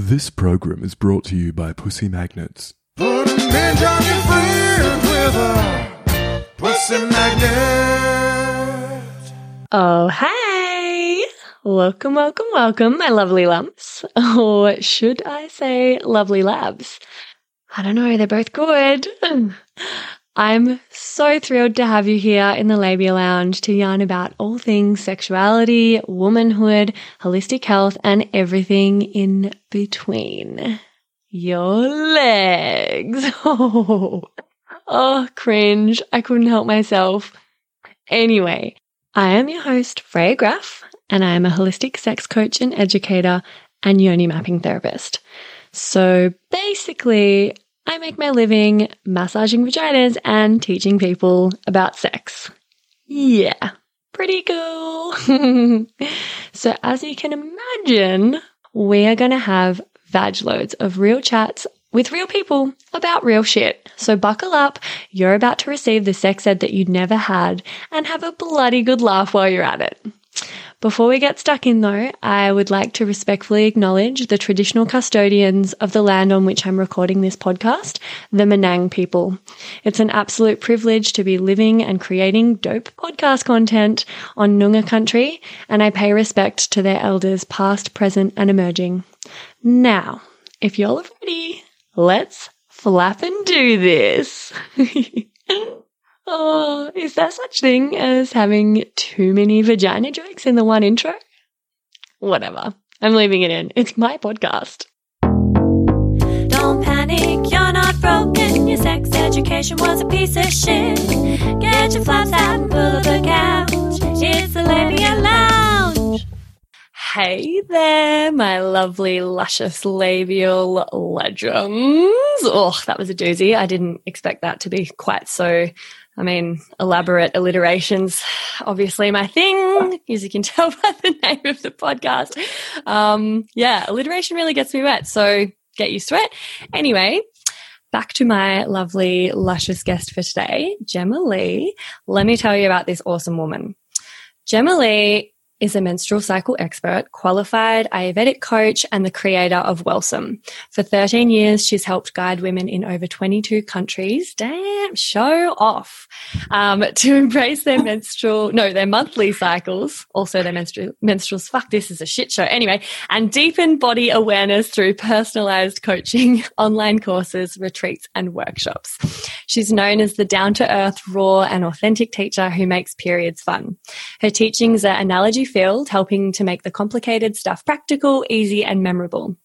This program is brought to you by Pussy Magnets. Put a midge on your friends with a pussy magnet. Oh, hey! Welcome, welcome, welcome, my lovely lumps. Or should I say lovely labs? I don't know, they're both good. I'm so thrilled to have you here in the Labia Lounge to yarn about all things sexuality, womanhood, holistic health, and everything in between. Your legs. Oh, oh, cringe. I couldn't help myself. Anyway, I am your host, Freya Graff, and I am a holistic sex coach and educator and yoni mapping therapist. So basically, I make my living massaging vaginas and teaching people about sex. Yeah, pretty cool. so, as you can imagine, we are going to have vag loads of real chats with real people about real shit. So buckle up. You're about to receive the sex ed that you never had and have a bloody good laugh while you're at it. Before we get stuck in though, I would like to respectfully acknowledge the traditional custodians of the land on which I'm recording this podcast, the Menang people. It's an absolute privilege to be living and creating dope podcast content on Noongar country, and I pay respect to their elders past, present, and emerging. Now, if y'all are ready, let's flap and do this. oh, is there such thing as having too many vagina jokes in the one intro? Whatever. I'm leaving it in. It's my podcast. Don't panic, you're not broken. Your sex education was a piece of shit. Get your flaps out and pull up a couch. It's the Labia Lounge. Hey there, my lovely, luscious labial legends. Oh, that was a doozy. I didn't expect that to be quite so, I mean, elaborate alliterations. Obviously, my thing, as you can tell by the name of the podcast. Um, yeah, alliteration really gets me wet. So get used to it. Anyway, back to my lovely, luscious guest for today, Jema Lee. Let me tell you about this awesome woman. Jema Lee is a menstrual cycle expert, qualified Ayurvedic coach, and the creator of Wellsome. For 13 years, she's helped guide women in over 22 countries. Damn, show off. Um, to embrace their menstrual, no, their monthly cycles, also their menstrual, menstruals. Fuck, this is a shit show. Anyway, and deepen body awareness through personalized coaching, online courses, retreats, and workshops. She's known as the down to earth, raw, and authentic teacher who makes periods fun. Her teachings are analogy filled, helping to make the complicated stuff practical, easy, and memorable.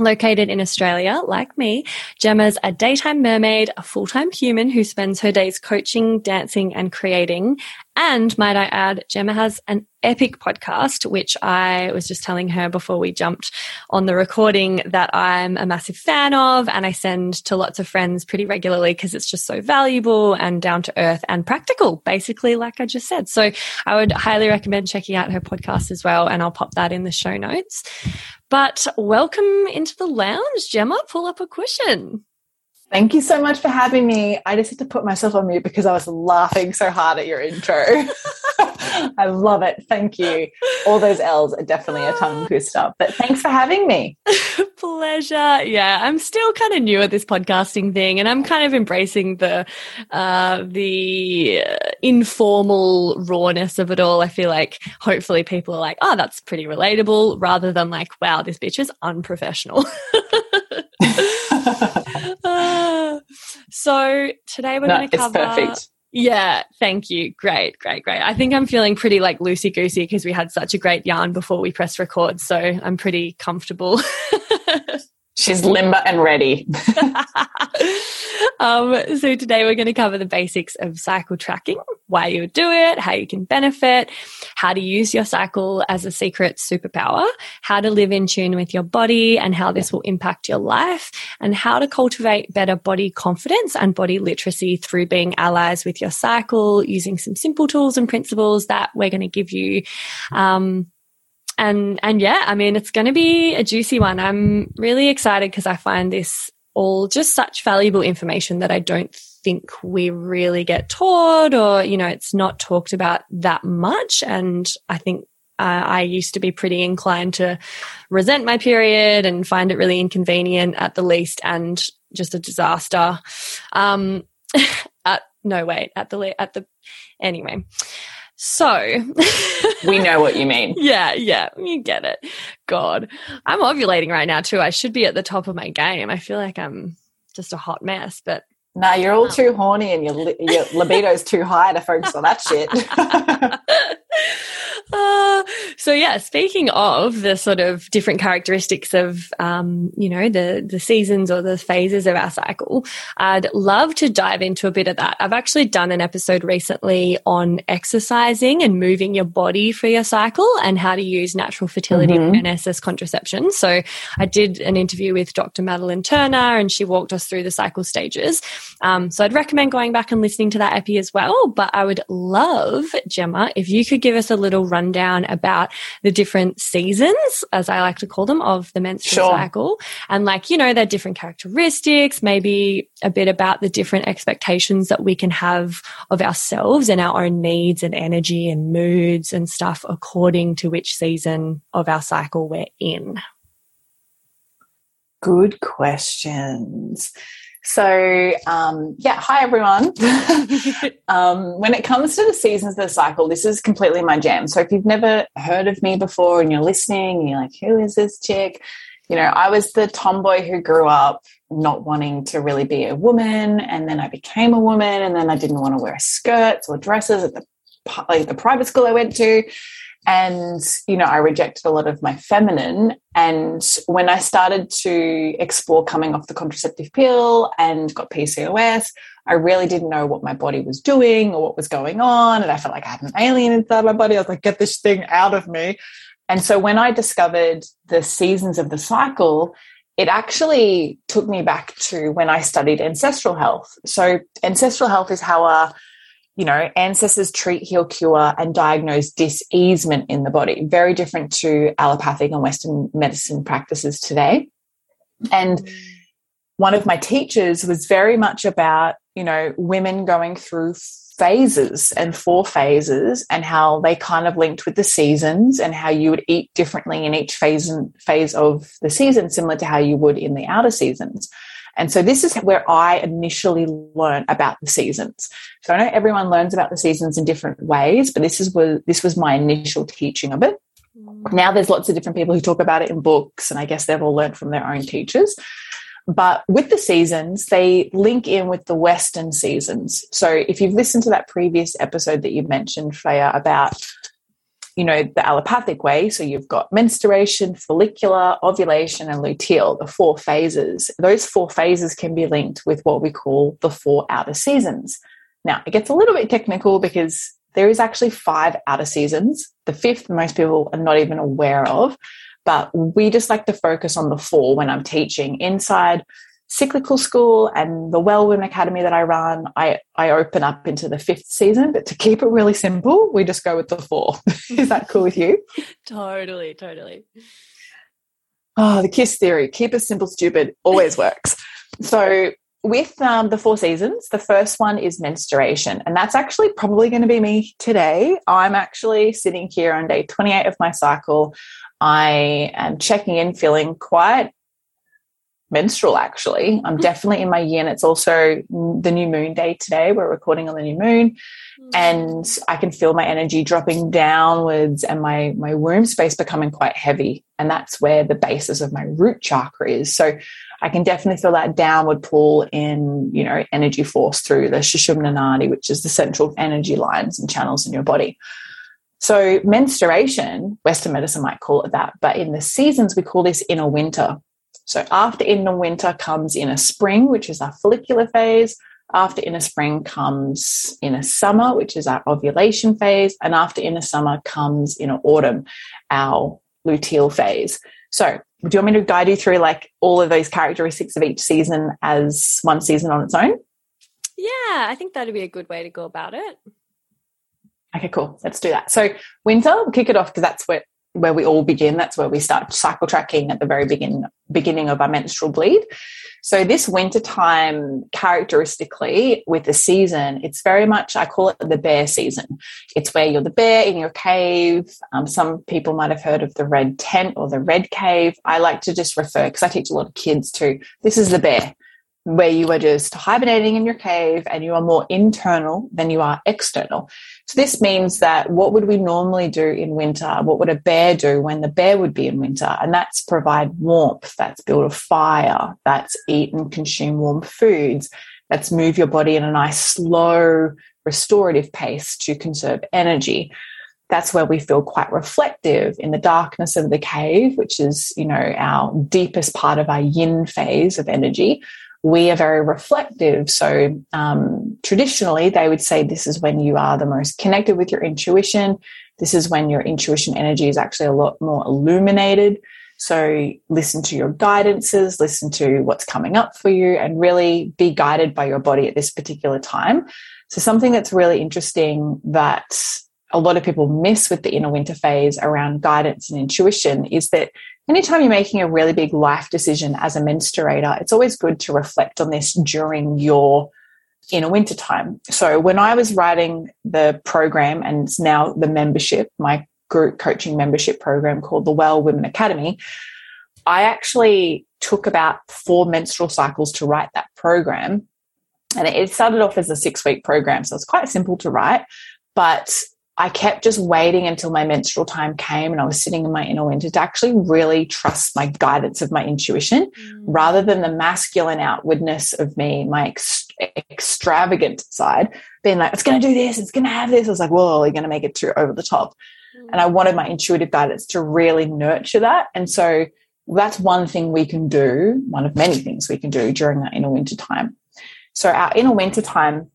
Located in Australia, like me, Jema's a daytime mermaid, a full time human who spends her days coaching, dancing, and creating. And might I add, Jema has an epic podcast, which I was just telling her before we jumped on the recording that I'm a massive fan of and I send to lots of friends pretty regularly because it's just so valuable and down to earth and practical, basically, like I just said. So I would highly recommend checking out her podcast as well. And I'll pop that in the show notes. But welcome into the lounge, Jema. Pull up a cushion. Thank you so much for having me. I just had to put myself on mute because I was laughing so hard at your intro. I love it. Thank you. All those L's are definitely a tongue twister, but thanks for having me. Pleasure. Yeah, I'm still kind of new at this podcasting thing, and I'm kind of embracing the uh, the uh, informal rawness of it all. I feel like hopefully people are like, "Oh, that's pretty relatable," rather than like, "Wow, this bitch is unprofessional." So today we're No, going to it's cover. perfect. Yeah, thank you. Great, great, great. I think I'm feeling pretty like loosey goosey because we had such a great yarn before we press record, so I'm pretty comfortable. She's limber and ready. um, so today we're going to cover the basics of cycle tracking, why you do it, how you can benefit, how to use your cycle as a secret superpower, how to live in tune with your body and how this will impact your life, and how to cultivate better body confidence and body literacy through being allies with your cycle, using some simple tools and principles that we're going to give you. Um, and and yeah, I mean, it's going to be a juicy one. I'm really excited because I find this all just such valuable information that I don't think we really get taught, or you know, it's not talked about that much. And I think Uh, I used to be pretty inclined to resent my period and find it really inconvenient at the least and just a disaster. Um, at, no, wait, at the, at the, anyway. So We know what you mean. yeah, yeah, you get it. God, I'm ovulating right now too. I should be at the top of my game. I feel like I'm just a hot mess, but No, you're all um, too horny and your, your libido's too high to focus on that shit. Uh, so yeah, speaking of the sort of different characteristics of, um, you know, the, the seasons or the phases of our cycle, I'd love to dive into a bit of that. I've actually done an episode recently on exercising and moving your body for your cycle and how to use natural fertility Mhm. awareness as contraception. So I did an interview with Dr. Madeline Turner and she walked us through the cycle stages. Um, so I'd recommend going back and listening to that epi as well. But I would love, Jema, if you could give us a little rundown about the different seasons, as I like to call them, of the menstrual Sure. cycle. And like, you know, their different characteristics, maybe a bit about the different expectations that we can have of ourselves and our own needs and energy and moods and stuff according to which season of our cycle we're in. Good questions. So, um, yeah, hi everyone. um, when it comes to the seasons of the cycle, this is completely my jam. So, if you've never heard of me before and you're listening and you're like, who is this chick? You know, I was the tomboy who grew up not wanting to really be a woman, and then I became a woman, and then I didn't want to wear skirts or dresses at the like the private school I went to and you know i rejected a lot of my feminine. And when i started to explore coming off the contraceptive pill and got pcos i really didn't know what my body was doing or what was going on. And i felt like i had an alien inside my body. I was like get this thing out of me. And so when i discovered the seasons of the cycle it actually took me back to when i studied ancestral health. So ancestral health is how our you know, ancestors treat, heal, cure, and diagnose diseasement in the body. Very different to allopathic and Western medicine practices today. And one of my teachers was very much about, you know, women going through phases and four phases and how they kind of linked with the seasons and how you would eat differently in each phase and phase of the season, similar to how you would in the outer seasons. And so this is where I initially learned about the seasons. So I know everyone learns about the seasons in different ways, but this is where this was my initial teaching of it. Mm. Now there's lots of different people who talk about it in books, and I guess they've all learned from their own teachers. But with the seasons, they link in with the Western seasons. So if you've listened to that previous episode that you mentioned, Freya, about you know the allopathic way, so you've got menstruation, follicular, ovulation, and luteal, the four phases. Those four phases can be linked with what we call the four outer seasons. Now it gets a little bit technical because there is actually five outer seasons. The fifth, most people are not even aware of, but we just like to focus on the four when I'm teaching inside cyclical school and the Well Women Academy that I run. I, I open up into the fifth season, but to keep it really simple, we just go with the four. is that cool with you? Totally, totally. Oh, the KISS theory keep it simple, stupid always works. So, with um, the four seasons, the first one is menstruation. And that's actually probably going to be me today. I'm actually sitting here on day 28 of my cycle. I am checking in, feeling quite menstrual, actually. I'm hmm. definitely in my year and It's also the new moon day today. We're recording on the new moon hmm. and I can feel my energy dropping downwards and my my womb space becoming quite heavy and that's where the basis of my root chakra is. So I can definitely feel that downward pull in you know energy force through the Sushumna Nadi which is the central energy lines and channels in your body. So menstruation western medicine might call it that but in the seasons we call this inner winter so after inner winter comes inner spring which is our follicular phase after inner spring comes inner summer, which is our ovulation phase. And after inner summer comes inner autumn, our luteal phase. So, do you want me to guide you through like all of those characteristics of each season as one season on its own? Yeah, I think that'd be a good way to go about it. Okay, cool. Let's do that. So, winter, we'll kick it off because that's what where we all begin. That's where we start cycle tracking at the very begin, beginning of our menstrual bleed. So this winter time, characteristically with the season, it's very much I call it the bear season. It's where you're the bear in your cave. Um, some people might have heard of the red tent or the red cave. I like to just refer because I teach a lot of kids too. This is the bear where you are just hibernating in your cave and you are more internal than you are external. So this means that what would we normally do in winter? What would a bear do when the bear would be in winter? And that's provide warmth, that's build a fire, that's eat and consume warm foods, that's move your body in a nice slow restorative pace to conserve energy. That's where we feel quite reflective in the darkness of the cave, which is, you know, our deepest part of our yin phase of energy we are very reflective. So um, traditionally, they would say this is when you are the most connected with your intuition. This is when your intuition energy is actually a lot more illuminated. So listen to your guidances, listen to what's coming up for you, and really be guided by your body at this particular time. So something that's really interesting that a lot of people miss with the inner winter phase around guidance and intuition is that anytime you're making a really big life decision as a menstruator, it's always good to reflect on this during your inner winter time. So when I was writing the program and it's now the membership, my group coaching membership program called the Well Women Academy, I actually took about four menstrual cycles to write that program. And it started off as a six week program. So it's quite simple to write. But I kept just waiting until my menstrual time came and I was sitting in my inner winter to actually really trust my guidance of my intuition mm. rather than the masculine outwardness of me, my ex- extravagant side, being like, it's going to do this, it's going to have this. I was like, whoa, you're going to make it too over the top. Mm. And I wanted my intuitive guidance to really nurture that. And so that's one thing we can do, one of many things we can do during that inner winter time. So our inner winter time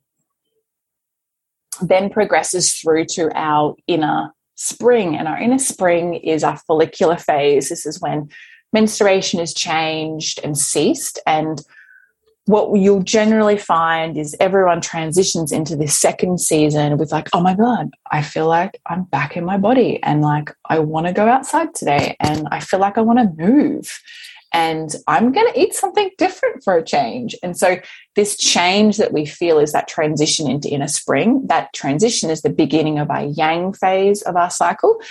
then progresses through to our inner spring. And our inner spring is our follicular phase. This is when menstruation is changed and ceased. And what you'll generally find is everyone transitions into this second season with like, oh my God, I feel like I'm back in my body and like I want to go outside today and I feel like I want to move and I'm going to eat something different for a change. And so, this change that we feel is that transition into inner spring. That transition is the beginning of our yang phase of our cycle.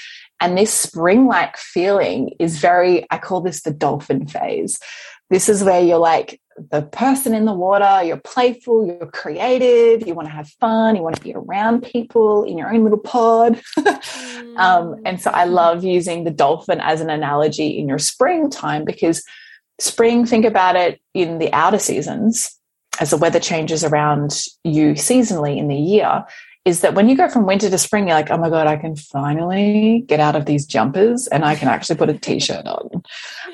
And this spring like feeling is very, I call this the dolphin phase. This is where you're like the person in the water, you're playful, you're creative, you want to have fun, you want to be around people in your own little pod. um, and so I love using the dolphin as an analogy in your springtime because spring, think about it in the outer seasons as the weather changes around you seasonally in the year is that when you go from winter to spring, you're like, oh my God, I can finally get out of these jumpers and I can actually put a t shirt on.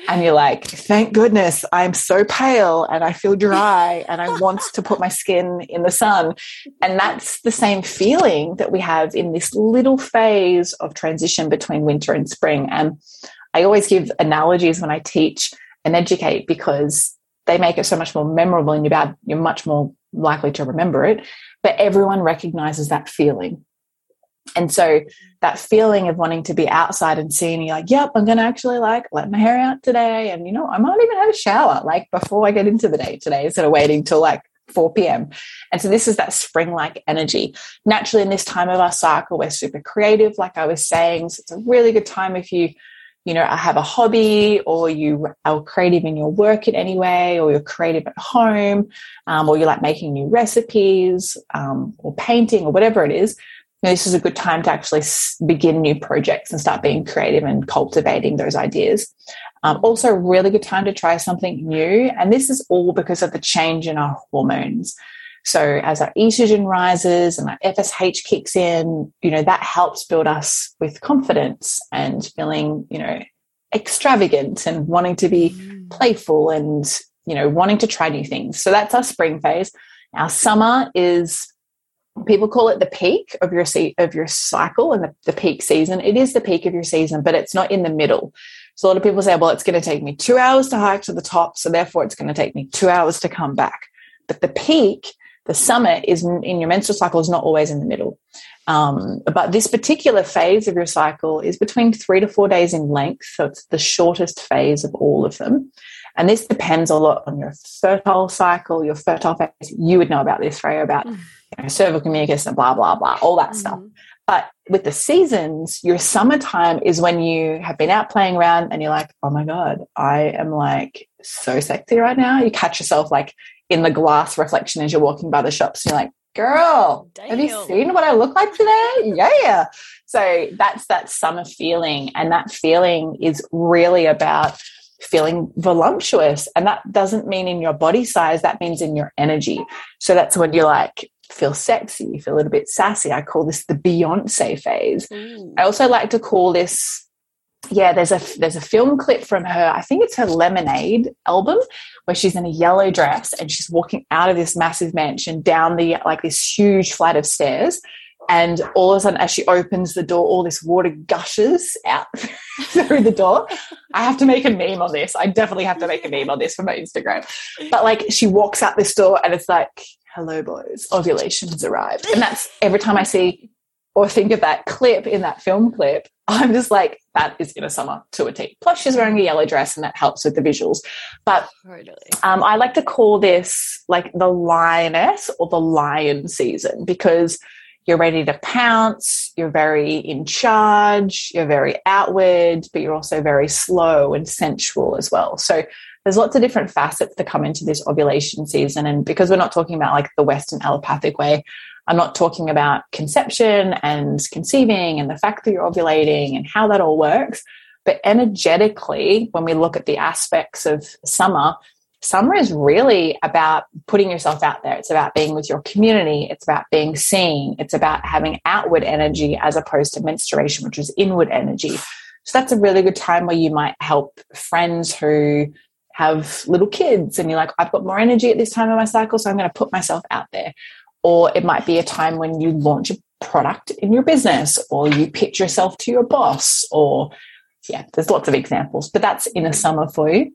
And you're like, thank goodness I'm so pale and I feel dry and I want to put my skin in the sun. And that's the same feeling that we have in this little phase of transition between winter and spring. And I always give analogies when I teach and educate because they make it so much more memorable and you're, you're much more likely to remember it but everyone recognizes that feeling. And so that feeling of wanting to be outside and seeing you like, yep, I'm going to actually like let my hair out today. And, you know, I might even have a shower like before I get into the day today instead of waiting till like 4 p.m. And so this is that spring like energy. Naturally, in this time of our cycle, we're super creative, like I was saying. So it's a really good time if you you know, I have a hobby or you are creative in your work in any way, or you're creative at home, um, or you like making new recipes um, or painting or whatever it is, you know, this is a good time to actually begin new projects and start being creative and cultivating those ideas. Um, also, a really good time to try something new. And this is all because of the change in our hormones. So as our estrogen rises and our FSH kicks in, you know, that helps build us with confidence and feeling, you know, extravagant and wanting to be mm. playful and, you know, wanting to try new things. So that's our spring phase. Our summer is people call it the peak of your se- of your cycle and the, the peak season. It is the peak of your season, but it's not in the middle. So a lot of people say, well, it's going to take me two hours to hike to the top, so therefore it's going to take me two hours to come back. But the peak The summer is in your menstrual cycle is not always in the middle. Um, but this particular phase of your cycle is between three to four days in length. So it's the shortest phase of all of them. And this depends a lot on your fertile cycle, your fertile phase. You would know about this, Freya, about you know, cervical mucus and blah, blah, blah, all that stuff. But with the seasons, your summertime is when you have been out playing around and you're like, oh my God, I am like so sexy right now. You catch yourself like in the glass reflection as you're walking by the shops. And you're like, girl, have you seen what I look like today? yeah. So that's that summer feeling. And that feeling is really about feeling voluptuous. And that doesn't mean in your body size, that means in your energy. So that's when you like feel sexy, you feel a little bit sassy. I call this the Beyonce phase. Ooh. I also like to call this yeah there's a there's a film clip from her i think it's her lemonade album where she's in a yellow dress and she's walking out of this massive mansion down the like this huge flight of stairs. And all of a sudden as she opens the door all this water gushes out through the door. I have to make a meme on this. I definitely have to make a meme on this for my instagram. But like she walks out this door and it's like hello boys. Ovulation has arrived. And that's every time i see or think of that clip in that film clip, I'm just like, that is in a summer to a T. Plus, she's wearing a yellow dress and that helps with the visuals. But Totally. um, I like to call this like the lioness or the lion season because you're ready to pounce, you're very in charge, you're very outward, but you're also very slow and sensual as well. So there's lots of different facets that come into this ovulation season. And because we're not talking about like the Western allopathic way, I'm not talking about conception and conceiving and the fact that you're ovulating and how that all works. But energetically, when we look at the aspects of summer, summer is really about putting yourself out there. It's about being with your community. It's about being seen. It's about having outward energy as opposed to menstruation, which is inward energy. So that's a really good time where you might help friends who have little kids and you're like, I've got more energy at this time of my cycle, so I'm going to put myself out there. Or it might be a time when you launch a product in your business or you pitch yourself to your boss or yeah, there's lots of examples, but that's inner summer for you.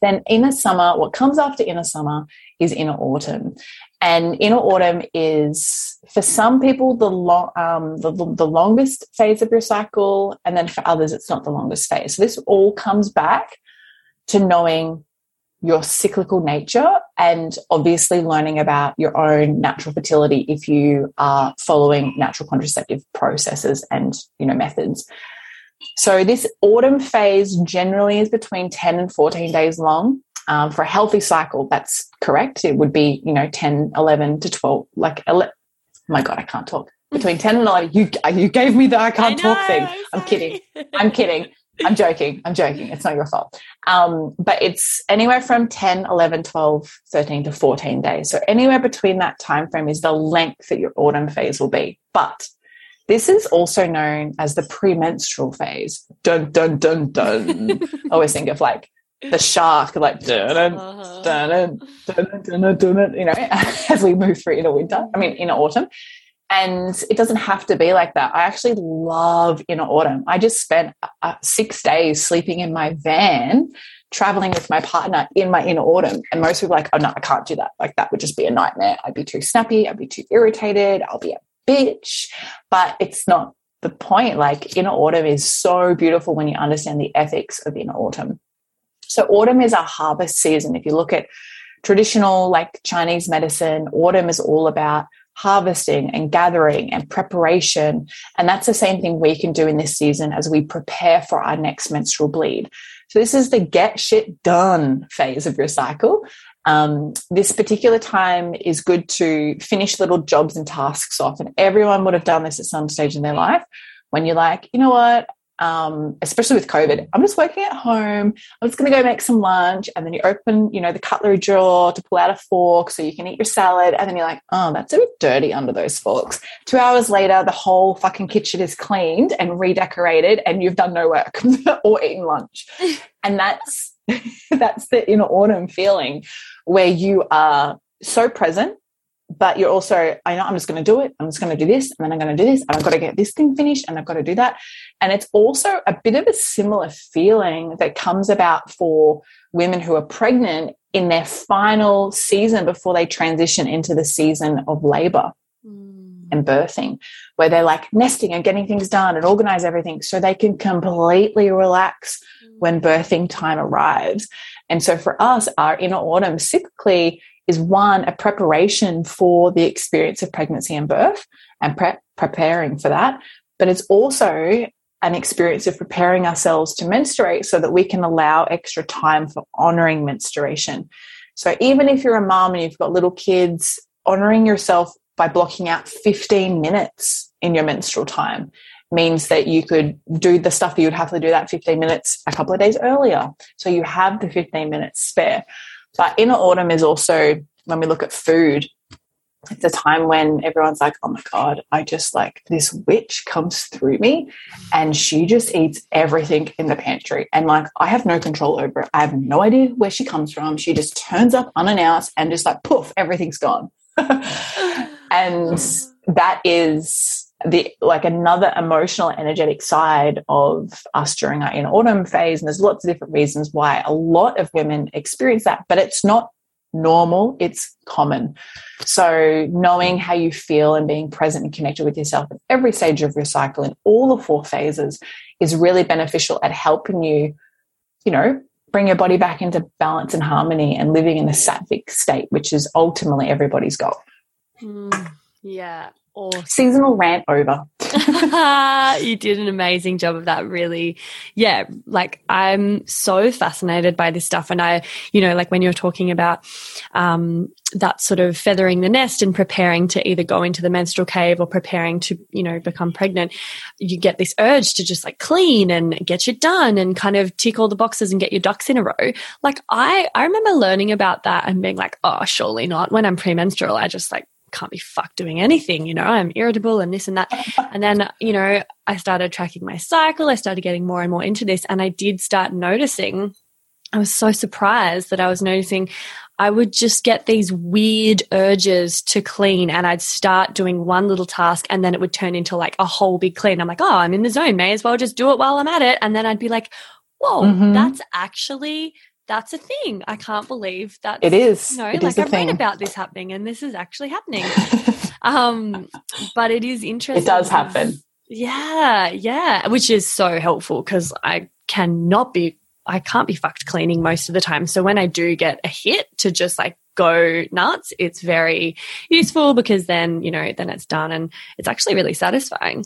Then inner summer, what comes after inner summer is inner autumn. And inner autumn is for some people the, lo- um, the, the longest phase of your cycle, and then for others it's not the longest phase. So this all comes back to knowing your cyclical nature and obviously learning about your own natural fertility if you are following natural contraceptive processes and you know methods. So this autumn phase generally is between 10 and 14 days long um, for a healthy cycle. That's correct. It would be you know 10 11 to 12 like 11, my god i can't talk. Between 10 and 11 you you gave me the i can't I know, talk thing. I'm kidding. I'm kidding I'm joking. I'm joking. It's not your fault. Um, but it's anywhere from 10, 11, 12, 13 to 14 days. So anywhere between that time frame is the length that your autumn phase will be. But this is also known as the premenstrual phase. Dun dun dun dun. I always think of like the shark, like dun dun Uh-huh. dun dun dun dun dun, dun, you know, as we move through inner winter. I mean, in autumn. And it doesn't have to be like that. I actually love inner autumn. I just spent uh, six days sleeping in my van, traveling with my partner in my inner autumn. And most people are like, oh, no, I can't do that. Like, that would just be a nightmare. I'd be too snappy. I'd be too irritated. I'll be a bitch. But it's not the point. Like, inner autumn is so beautiful when you understand the ethics of inner autumn. So, autumn is a harvest season. If you look at traditional, like Chinese medicine, autumn is all about harvesting and gathering and preparation. And that's the same thing we can do in this season as we prepare for our next menstrual bleed. So, this is the get shit done phase of your cycle. Um, this particular time is good to finish little jobs and tasks off. And everyone would have done this at some stage in their life when you're like, you know what? Um, especially with COVID, I'm just working at home. I'm just going to go make some lunch. And then you open, you know, the cutlery drawer to pull out a fork so you can eat your salad. And then you're like, oh, that's a bit dirty under those forks. Two hours later, the whole fucking kitchen is cleaned and redecorated and you've done no work or eaten lunch. And that's, that's the inner autumn feeling where you are so present but you're also, I know I'm just going to do it. I'm just going to do this, and then I'm going to do this, and I've got to get this thing finished, and I've got to do that. And it's also a bit of a similar feeling that comes about for women who are pregnant in their final season before they transition into the season of labor mm. and birthing, where they're like nesting and getting things done and organize everything so they can completely relax mm. when birthing time arrives. And so for us, our inner autumn cyclically is one, a preparation for the experience of pregnancy and birth and pre- preparing for that. But it's also an experience of preparing ourselves to menstruate so that we can allow extra time for honoring menstruation. So even if you're a mom and you've got little kids, honoring yourself by blocking out 15 minutes in your menstrual time means that you could do the stuff that you'd have to do that 15 minutes a couple of days earlier. So you have the 15 minutes spare. But inner autumn is also when we look at food, it's a time when everyone's like, oh my God, I just like this witch comes through me and she just eats everything in the pantry. And like, I have no control over it. I have no idea where she comes from. She just turns up unannounced and just like, poof, everything's gone. and that is the like another emotional energetic side of us during our in autumn phase and there's lots of different reasons why a lot of women experience that but it's not normal it's common. So knowing how you feel and being present and connected with yourself at every stage of your cycle in all the four phases is really beneficial at helping you you know bring your body back into balance and harmony and living in a sattvic state which is ultimately everybody's goal. Mm, yeah. Awesome. seasonal rant over you did an amazing job of that really yeah like i'm so fascinated by this stuff and i you know like when you're talking about um that sort of feathering the nest and preparing to either go into the menstrual cave or preparing to you know become pregnant you get this urge to just like clean and get it done and kind of tick all the boxes and get your ducks in a row like i i remember learning about that and being like oh surely not when i'm premenstrual i just like can't be fucked doing anything, you know, I'm irritable and this and that. And then, you know, I started tracking my cycle. I started getting more and more into this. And I did start noticing, I was so surprised that I was noticing I would just get these weird urges to clean and I'd start doing one little task and then it would turn into like a whole big clean. I'm like, oh, I'm in the zone. May as well just do it while I'm at it. And then I'd be like, whoa, Mhm. that's actually that's a thing. I can't believe that it is you know, it like I've read about this happening and this is actually happening. um, but it is interesting. it does happen Yeah, yeah, which is so helpful because I cannot be, I can't be fucked cleaning most of the time. So when I do get a hit to just like go nuts, it's very useful because then, you know, then it's done and it's actually really satisfying.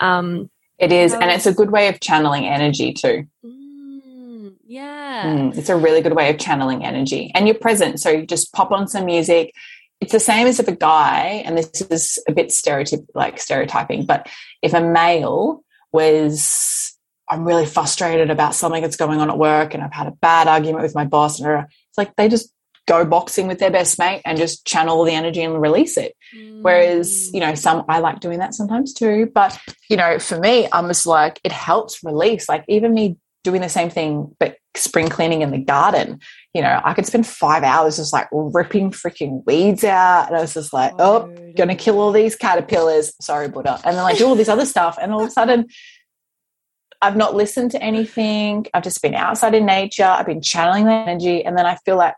Um, it is and it's a good way of channeling energy too mm, yeah. Mm, it's a really good way of channeling energy and you're present so you just pop on some music it's the same as if a guy and this is a bit stereotyp like stereotyping but if a male was i'm really frustrated about something that's going on at work and i've had a bad argument with my boss and it's like they just go boxing with their best mate and just channel the energy and release it Whereas, you know, some I like doing that sometimes too. But, you know, for me, I'm just like, it helps release. Like even me doing the same thing, but spring cleaning in the garden, you know, I could spend five hours just like ripping freaking weeds out. And I was just like, oh, gonna kill all these caterpillars. Sorry, Buddha. And then like do all this other stuff. And all of a sudden, I've not listened to anything. I've just been outside in nature. I've been channeling the energy. And then I feel like,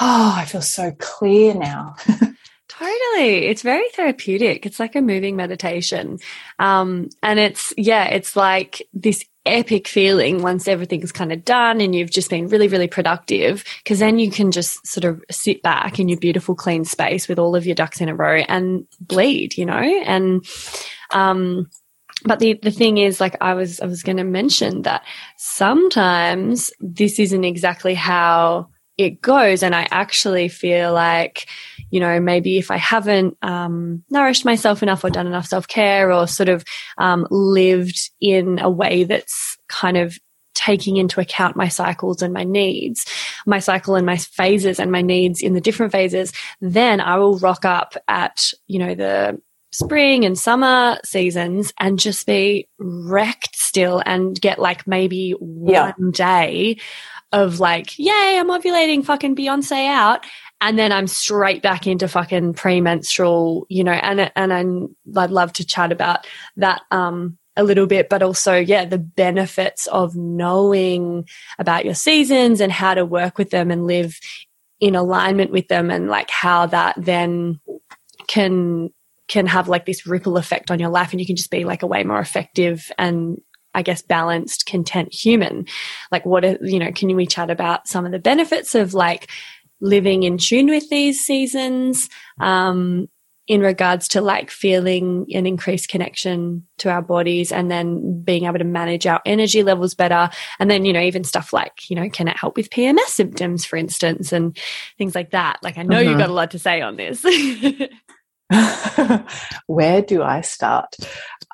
oh, I feel so clear now. Totally. It's very therapeutic. It's like a moving meditation. Um, and it's, yeah, it's like this epic feeling once everything's kind of done and you've just been really, really productive. Cause then you can just sort of sit back in your beautiful, clean space with all of your ducks in a row and bleed, you know? And, um, but the, the thing is, like I was, I was going to mention that sometimes this isn't exactly how it goes. And I actually feel like, you know, maybe if I haven't um, nourished myself enough or done enough self care or sort of um, lived in a way that's kind of taking into account my cycles and my needs, my cycle and my phases and my needs in the different phases, then I will rock up at, you know, the spring and summer seasons and just be wrecked still and get like maybe one Yeah. day of like, yay, I'm ovulating, fucking Beyonce out. And then I'm straight back into fucking premenstrual, you know, and and I'm, I'd love to chat about that um a little bit, but also, yeah, the benefits of knowing about your seasons and how to work with them and live in alignment with them and like how that then can can have like this ripple effect on your life and you can just be like a way more effective and I guess balanced, content human. Like what are, you know, can we chat about some of the benefits of like living in tune with these seasons? Um, in regards to like feeling an increased connection to our bodies and then being able to manage our energy levels better. And then, you know, even stuff like, you know, can it help with PMS symptoms, for instance, and things like that? Like, I know you've got a lot to say on this. Where do I start?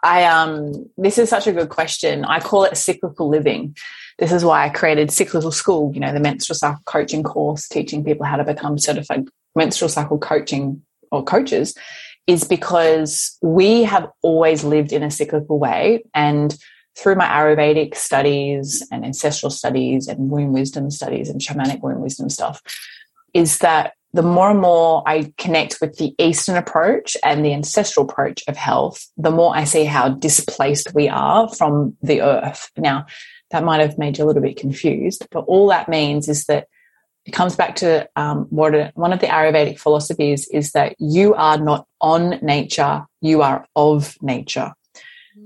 I um this is such a good question. I call it cyclical living. This is why I created Cyclical School, you know, the menstrual cycle coaching course teaching people how to become certified menstrual cycle coaching or coaches is because we have always lived in a cyclical way and through my Ayurvedic studies and ancestral studies and womb wisdom studies and shamanic womb wisdom stuff is that the more and more I connect with the Eastern approach and the ancestral approach of health, the more I see how displaced we are from the earth. Now, that might have made you a little bit confused, but all that means is that it comes back to um, what a, one of the Ayurvedic philosophies is that you are not on nature, you are of nature.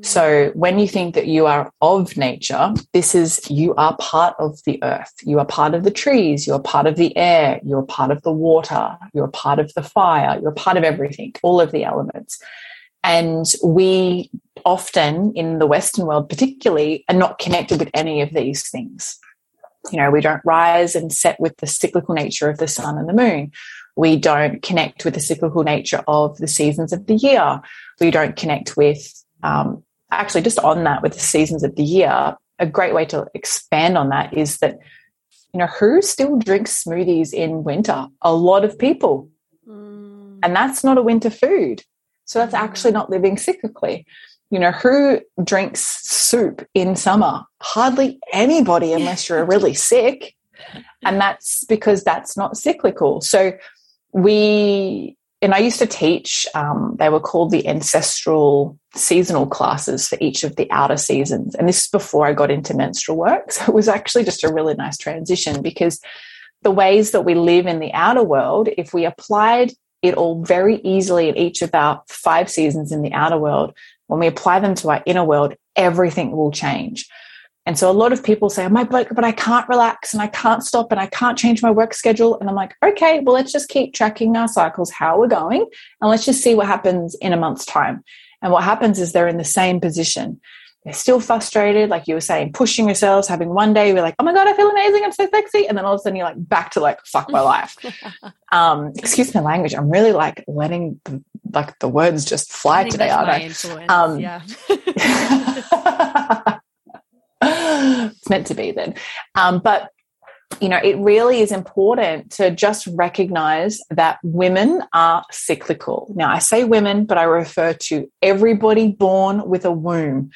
So when you think that you are of nature, this is you are part of the earth. You are part of the trees. You are part of the air. You're part of the water. You're part of the fire. You're part of everything, all of the elements. And we often in the Western world, particularly, are not connected with any of these things. You know, we don't rise and set with the cyclical nature of the sun and the moon. We don't connect with the cyclical nature of the seasons of the year. We don't connect with um, actually just on that with the seasons of the year a great way to expand on that is that you know who still drinks smoothies in winter a lot of people Mm. and that's not a winter food so that's actually not living cyclically. You know who drinks soup in summer? Hardly anybody unless you're really sick. And that's because that's not cyclical. So we and I used to teach, um, they were called the ancestral seasonal classes for each of the outer seasons. And this is before I got into menstrual work. So it was actually just a really nice transition because the ways that we live in the outer world, if we applied it all very easily at each of our five seasons in the outer world, when we apply them to our inner world, everything will change. And so a lot of people say, my but, but I can't relax and I can't stop and I can't change my work schedule. And I'm like, okay, well, let's just keep tracking our cycles, how we're going, and let's just see what happens in a month's time. And what happens is they're in the same position. They're still frustrated, like you were saying, pushing yourselves, having one day we're like, oh my God, I feel amazing, I'm so sexy. And then all of a sudden you're like back to like, fuck my life. um, excuse my language. I'm really like letting the, like the words just fly today, aren't I? Um, yeah. it's meant to be then. Um, but you know, it really is important to just recognize that women are cyclical. Now, I say women, but I refer to everybody born with a womb.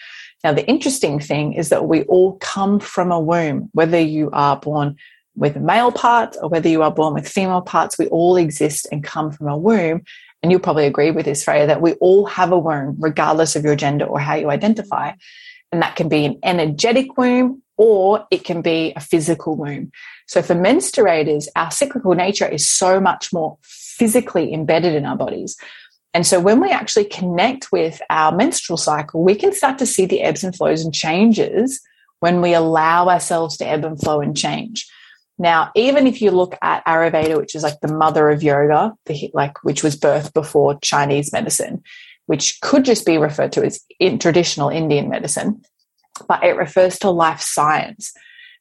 Now, the interesting thing is that we all come from a womb, whether you are born with male parts or whether you are born with female parts, we all exist and come from a womb. And you'll probably agree with this, Freya, that we all have a womb, regardless of your gender or how you identify. And that can be an energetic womb or it can be a physical womb. So for menstruators, our cyclical nature is so much more physically embedded in our bodies. And so when we actually connect with our menstrual cycle, we can start to see the ebbs and flows and changes when we allow ourselves to ebb and flow and change. Now, even if you look at Ayurveda, which is like the mother of yoga, the, like which was birthed before Chinese medicine, which could just be referred to as in traditional Indian medicine, but it refers to life science.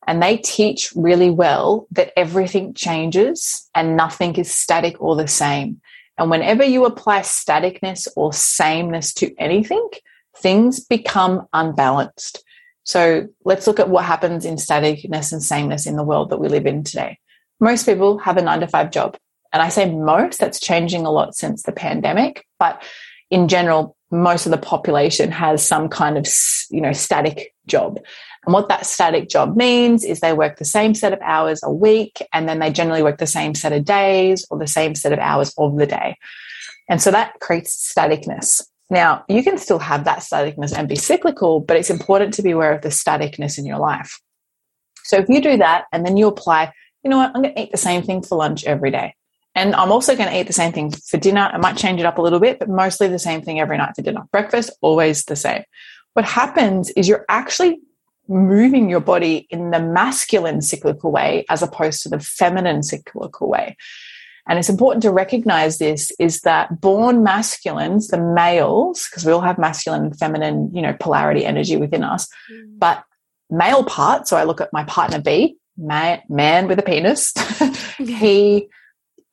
And they teach really well that everything changes and nothing is static or the same. And whenever you apply staticness or sameness to anything, things become unbalanced. So let's look at what happens in staticness and sameness in the world that we live in today. Most people have a nine to five job. And I say most, that's changing a lot since the pandemic. But in general, most of the population has some kind of, you know, static job. And what that static job means is they work the same set of hours a week and then they generally work the same set of days or the same set of hours of the day. And so that creates staticness. Now, you can still have that staticness and be cyclical, but it's important to be aware of the staticness in your life. So if you do that and then you apply, you know what, I'm going to eat the same thing for lunch every day. And I'm also going to eat the same thing for dinner. I might change it up a little bit, but mostly the same thing every night for dinner. Breakfast, always the same. What happens is you're actually moving your body in the masculine cyclical way as opposed to the feminine cyclical way. And it's important to recognize this is that born masculines, the males, because we all have masculine and feminine, you know, polarity energy within us, mm. but male part, so I look at my partner B, man, man with a penis, he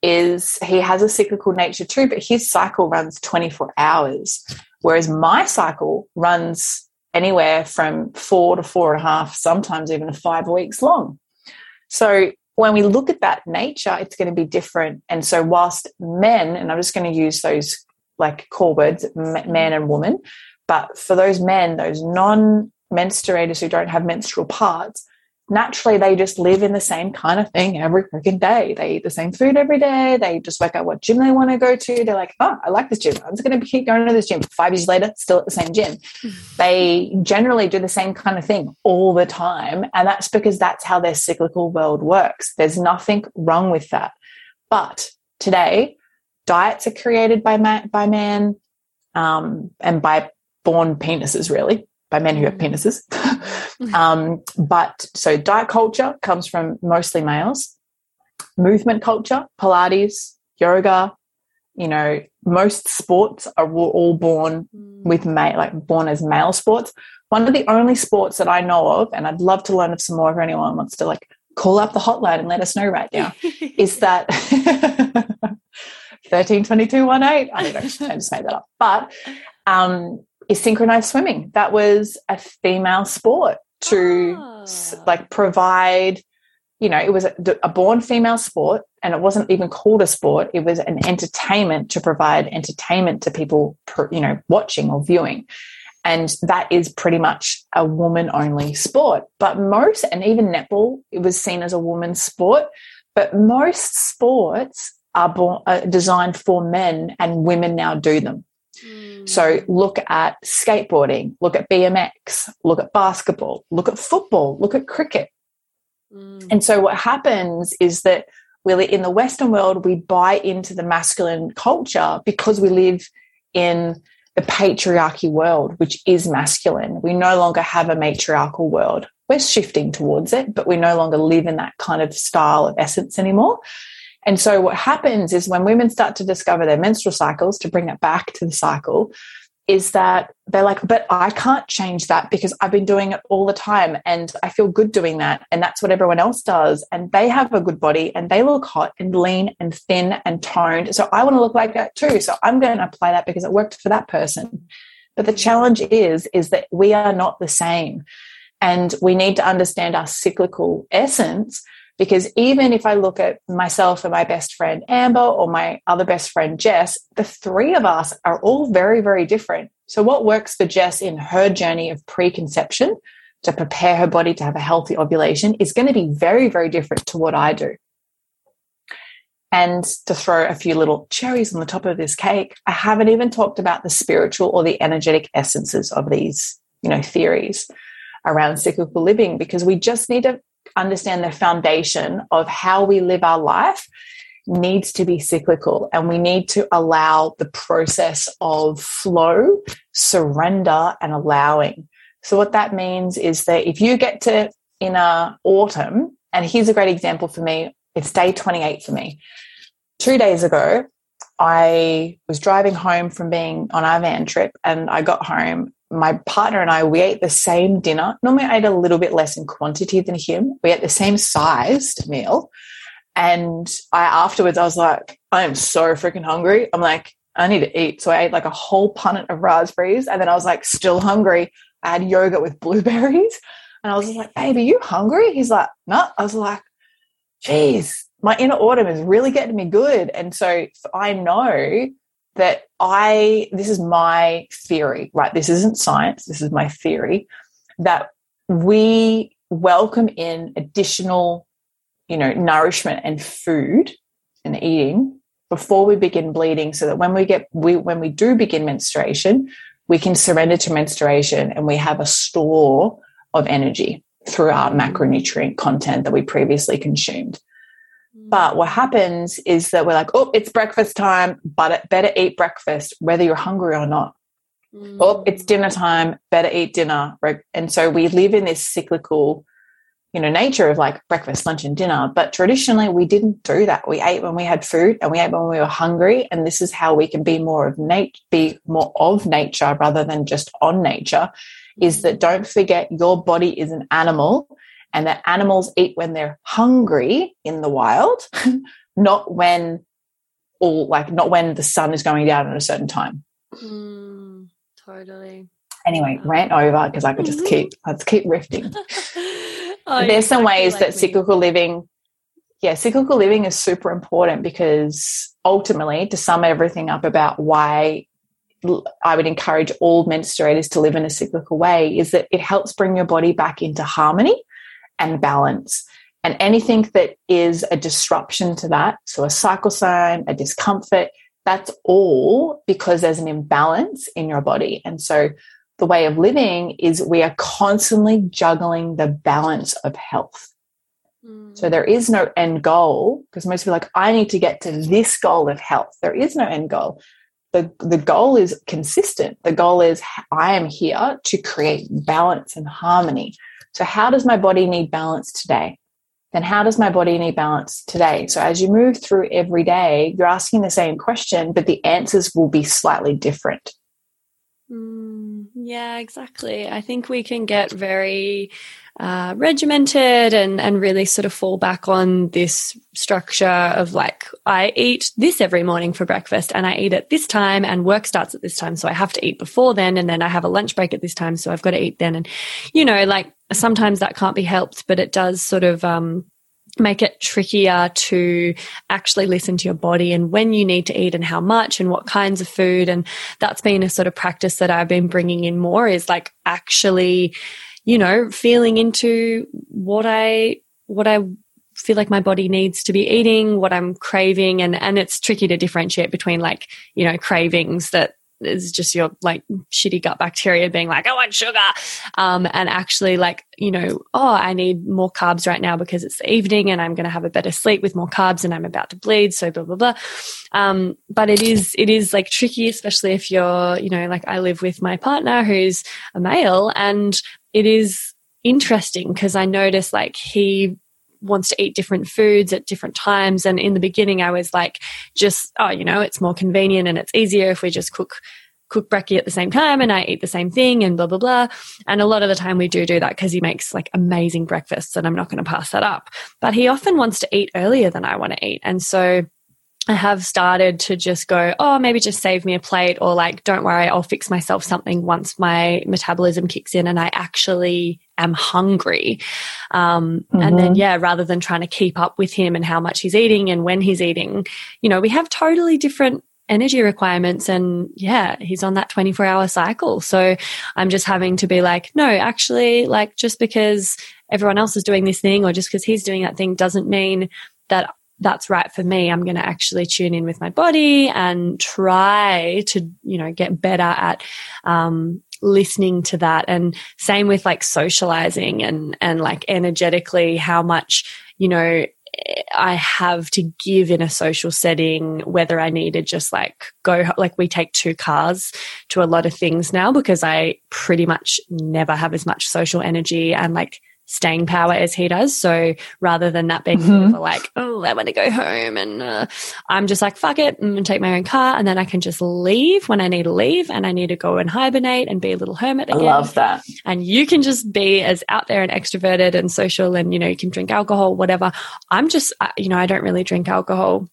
is, he has a cyclical nature too, but his cycle runs 24 hours, whereas my cycle runs anywhere from four to four and a half, sometimes even five weeks long. So when we look at that nature, it's going to be different. And so, whilst men, and I'm just going to use those like core words, man and woman, but for those men, those non menstruators who don't have menstrual parts, naturally they just live in the same kind of thing every freaking day. They eat the same food every day. They just work out what gym they want to go to. They're like, oh, I like this gym. I'm just going to keep going to this gym. Five years later, still at the same gym. they generally do the same kind of thing all the time. And that's because that's how their cyclical world works. There's nothing wrong with that. But today, diets are created by man, by man um, and by born penises, really by men who have mm. penises. um, but so diet culture comes from mostly males. Movement culture, Pilates, yoga, you know, most sports are all born mm. with male, like born as male sports. One of the only sports that I know of, and I'd love to learn of some more if anyone wants to like call up the hotline and let us know right now, is that 132218. I don't know, I just made that up. But um, is synchronized swimming. That was a female sport to oh. like provide, you know, it was a, a, born female sport and it wasn't even called a sport. It was an entertainment to provide entertainment to people, you know, watching or viewing. And that is pretty much a woman only sport. But most, and even netball, it was seen as a woman's sport. But most sports are, born, are designed for men and women now do them. So look at skateboarding, look at BMX, look at basketball, look at football, look at cricket. Mm. And so what happens is that really in the Western world, we buy into the masculine culture because we live in the patriarchy world, which is masculine. We no longer have a matriarchal world. We're shifting towards it, but we no longer live in that kind of style of essence anymore. And so what happens is when women start to discover their menstrual cycles, to bring it back to the cycle, is that they're like, but I can't change that because I've been doing it all the time and I feel good doing that. And that's what everyone else does. And they have a good body and they look hot and lean and thin and toned. So I want to look like that too. So I'm going to apply that because it worked for that person. But the challenge is, is that we are not the same. And we need to understand our cyclical essence because even if I look at myself and my best friend Amber or my other best friend Jess, the three of us are all very, very different. So, what works for Jess in her journey of preconception to prepare her body to have a healthy ovulation is going to be very, very different to what I do. And to throw a few little cherries on the top of this cake, I haven't even talked about the spiritual or the energetic essences of these, you know, theories around cyclical living because we just need to understand the foundation of how we live our life needs to be cyclical and we need to allow the process of flow, surrender, and allowing. So, what that means is that if you get to in a autumn, and here's a great example for me, it's day 28 for me. Two days ago, I was driving home from being on our van trip and I got home my partner and I, we ate the same dinner. Normally, I ate a little bit less in quantity than him. We ate the same sized meal. And I afterwards, I was like, I am so freaking hungry. I'm like, I need to eat. So I ate like a whole punnet of raspberries. And then I was like, still hungry. I had yogurt with blueberries. And I was like, babe, are you hungry? He's like, no. I was like, geez, my inner autumn is really getting me good. And so I know that I, this is my theory, right? This isn't science. This is my theory that we welcome in additional, you know, nourishment and food and eating before we begin bleeding so that when we get we when we do begin menstruation we can surrender to menstruation and we have a store of energy through our macronutrient content that we previously consumed but what happens is that we're like oh it's breakfast time but better eat breakfast whether you're hungry or not. Mm. Oh it's dinner time better eat dinner and so we live in this cyclical you know nature of like breakfast lunch and dinner. But traditionally we didn't do that. We ate when we had food and we ate when we were hungry. And this is how we can be more of nature, be more of nature rather than just on nature is mm. that don't forget your body is an animal and that animals eat when they're hungry in the wild not when all like not when the sun is going down at a certain time Mm, totally. anyway rant over because i could just keep let's keep rifting Oh, there's some ways like that me. cyclical living yeah cyclical living is super important because ultimately to sum everything up about why I would encourage all menstruators to live in a cyclical way is that it helps bring your body back into harmony and balance and anything that is a disruption to that so a cycle sign a discomfort that's all because there's an imbalance in your body and so the way of living is we are constantly juggling the balance of health. Mm. So there is no end goal because most people are like, I need to get to this goal of health. There is no end goal. The, the goal is consistent. The goal is I am here to create balance and harmony. So how does my body need balance today? Then how does my body need balance today? So as you move through every day, you're asking the same question, but the answers will be slightly different. Mm, yeah, exactly. I think we can get very uh, regimented and and really sort of fall back on this structure of like I eat this every morning for breakfast and I eat at this time and work starts at this time so I have to eat before then and then I have a lunch break at this time so I've got to eat then and you know like sometimes that can't be helped but it does sort of um make it trickier to actually listen to your body and when you need to eat and how much and what kinds of food. And that's been a sort of practice that I've been bringing in more is like actually, you know, feeling into what I, what I feel like my body needs to be eating, what I'm craving. And, and it's tricky to differentiate between like, you know, cravings that is just your like shitty gut bacteria being like, I want sugar. Um, and actually like, you know, oh, I need more carbs right now because it's the evening and I'm going to have a better sleep with more carbs and I'm about to bleed. So blah, blah, blah. Um, but it is, it is like tricky, especially if you're, you know, like I live with my partner who's a male and it is interesting because I notice like he wants to eat different foods at different times. And in the beginning, I was like, just, oh, you know, it's more convenient and it's easier if we just cook cook brekkie at the same time and I eat the same thing and blah, blah, blah. And a lot of the time we do do that because he makes like amazing breakfasts and I'm not going to pass that up. But he often wants to eat earlier than I want to eat. And so I have started to just go, oh, maybe just save me a plate or like, don't worry, I'll fix myself something once my metabolism kicks in and I actually am hungry. Um, And then, yeah, rather than trying to keep up with him and how much he's eating and when he's eating, you know, we have totally different energy requirements and yeah he's on that 24 hour cycle so i'm just having to be like no actually like just because everyone else is doing this thing or just because he's doing that thing doesn't mean that that's right for me. I'm going to actually tune in with my body and try to you know get better at um, listening to that. And same with like socializing and and like energetically how much you know I have to give in a social setting, whether I need to just like go, like we take two cars to a lot of things now because I pretty much never have as much social energy and like staying power as he does. So rather than that being sort of like, oh, I want to go home and uh, I'm just like, fuck it, I'm going to take my own car and then I can just leave when I need to leave and I need to go and hibernate and be a little hermit I again love that. and you can just be as out there and extroverted and social and you know you can drink alcohol whatever i'm just you know i don't really drink alcohol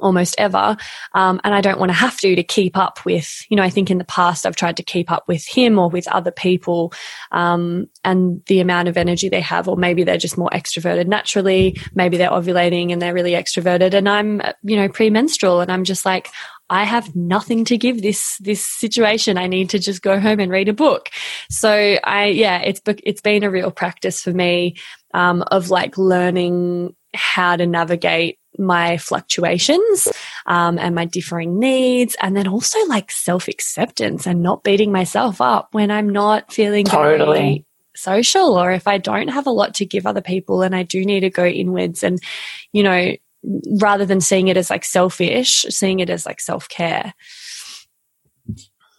almost ever. Um, and i don't want to have to to keep up with you know i think in the past i've tried to keep up with him or with other people um, and the amount of energy they have or maybe they're just more extroverted naturally maybe they're ovulating and they're really extroverted and i'm you know premenstrual and i'm just like I have nothing to give this this situation. I need to just go home and read a book. So I yeah, it's it's been a real practice for me um, of like learning how to navigate my fluctuations um, and my differing needs and then also like self-acceptance and not beating myself up when i'm not feeling Totally. social or if i don't have a lot to give other people and i do need to go inwards and you know rather than seeing it as like selfish seeing it as like self-care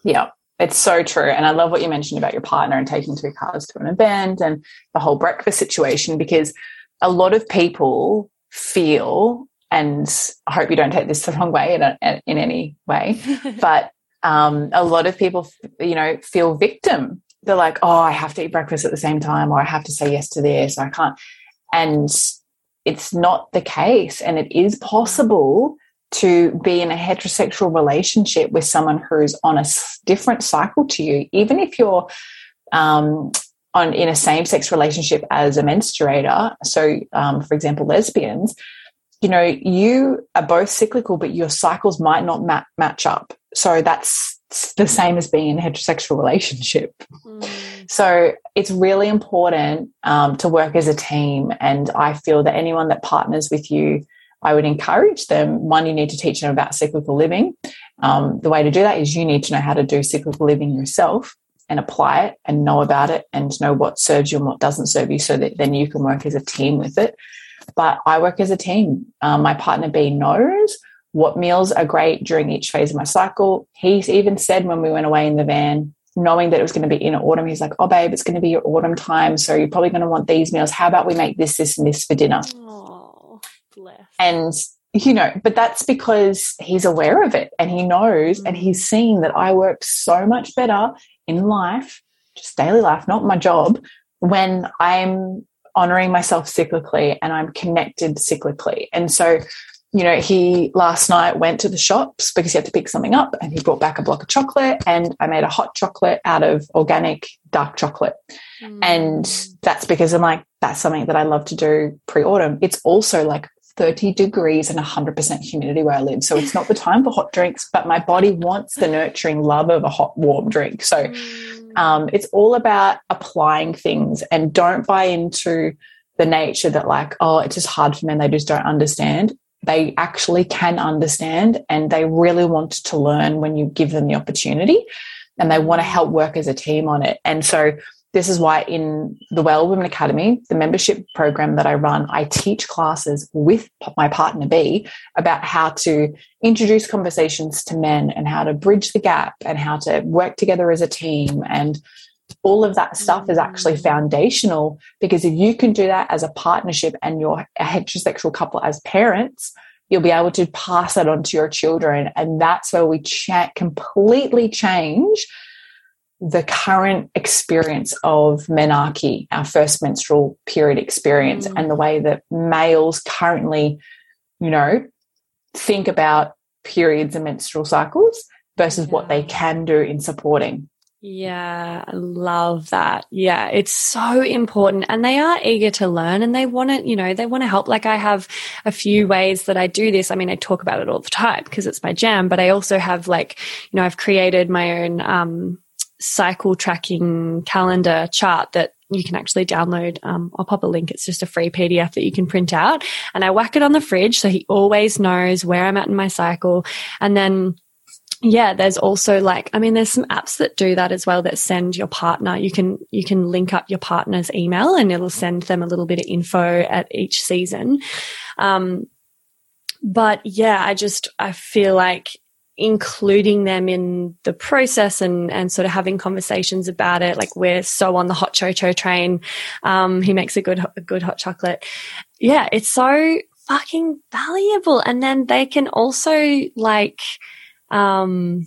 Yeah, it's so true. And I love what you mentioned about your partner and taking two cars to an event and the whole breakfast situation because a lot of people feel, and I hope you don't take this the wrong way in, a, in any way, but um, a lot of people, you know, feel victim. They're like, oh, I have to eat breakfast at the same time, or I have to say yes to this, or I can't. And it's not the case. And it is possible to be in a heterosexual relationship with someone who's on a different cycle to you, even if you're um, on in a same-sex relationship as a menstruator. So, um, for example, lesbians, you know, you are both cyclical, but your cycles might not ma- match up. So that's the same as being in a heterosexual relationship. So it's really important um, to work as a team. And I feel that anyone that partners with you, I would encourage them. One, you need to teach them about cyclical living. Um, the way to do that is you need to know how to do cyclical living yourself and apply it and know about it and know what serves you and what doesn't serve you so that then you can work as a team with it. But I work as a team. Um, my partner B knows what meals are great during each phase of my cycle. He even said when we went away in the van, knowing that it was going to be in autumn, he's like, Oh, babe, it's going to be your autumn time. So you're probably going to want these meals. How about we make this, this, and this for dinner? oh bless And, you know, but that's because he's aware of it and he knows and mm. he's seen that I work so much better in life, just daily life, not my job, when I'm honoring myself cyclically and I'm connected cyclically. And so, you know, he last night went to the shops because he had to pick something up and he brought back a block of chocolate and I made a hot chocolate out of organic dark chocolate. And that's because I'm like, that's something that I love to do pre autumn. It's also like 30 degrees and 100% humidity where I live. So it's not the time for hot drinks, but my body wants the nurturing love of a hot, warm drink. So um, it's all about applying things and don't buy into the nature that, like, oh, it's just hard for men. They just don't understand. They actually can understand and they really want to learn when you give them the opportunity and they want to help work as a team on it. And so this is why in the Well Women Academy, the membership program that I run, I teach classes with my partner B about how to introduce conversations to men and how to bridge the gap and how to work together as a team. And all of that stuff is actually foundational because if you can do that as a partnership and you're a heterosexual couple as parents, you'll be able to pass that on to your children. And that's where we cha- completely change the current experience of menarche, our first menstrual period experience, Mm. and the way that males currently, you know, think about periods and menstrual cycles versus what they can do in supporting. Yeah, I love that. Yeah, it's so important. And they are eager to learn and they want to, you know, they want to help. Like I have a few ways that I do this. I mean, I talk about it all the time because it's my jam, but I also have like, you know, I've created my own um, cycle tracking calendar chart that you can actually download. Um, I'll pop a link. It's just a free PDF that you can print out and I whack it on the fridge so he always knows where I'm at in my cycle. And then yeah there's also like i mean there's some apps that do that as well that send your partner you can you can link up your partner's email and it'll send them a little bit of info at each season. Um but yeah i just i feel like including them in the process and and sort of having conversations about it like we're so on the hot chocho train. Um he makes a good a good hot chocolate. Yeah it's so fucking valuable. And then they can also like um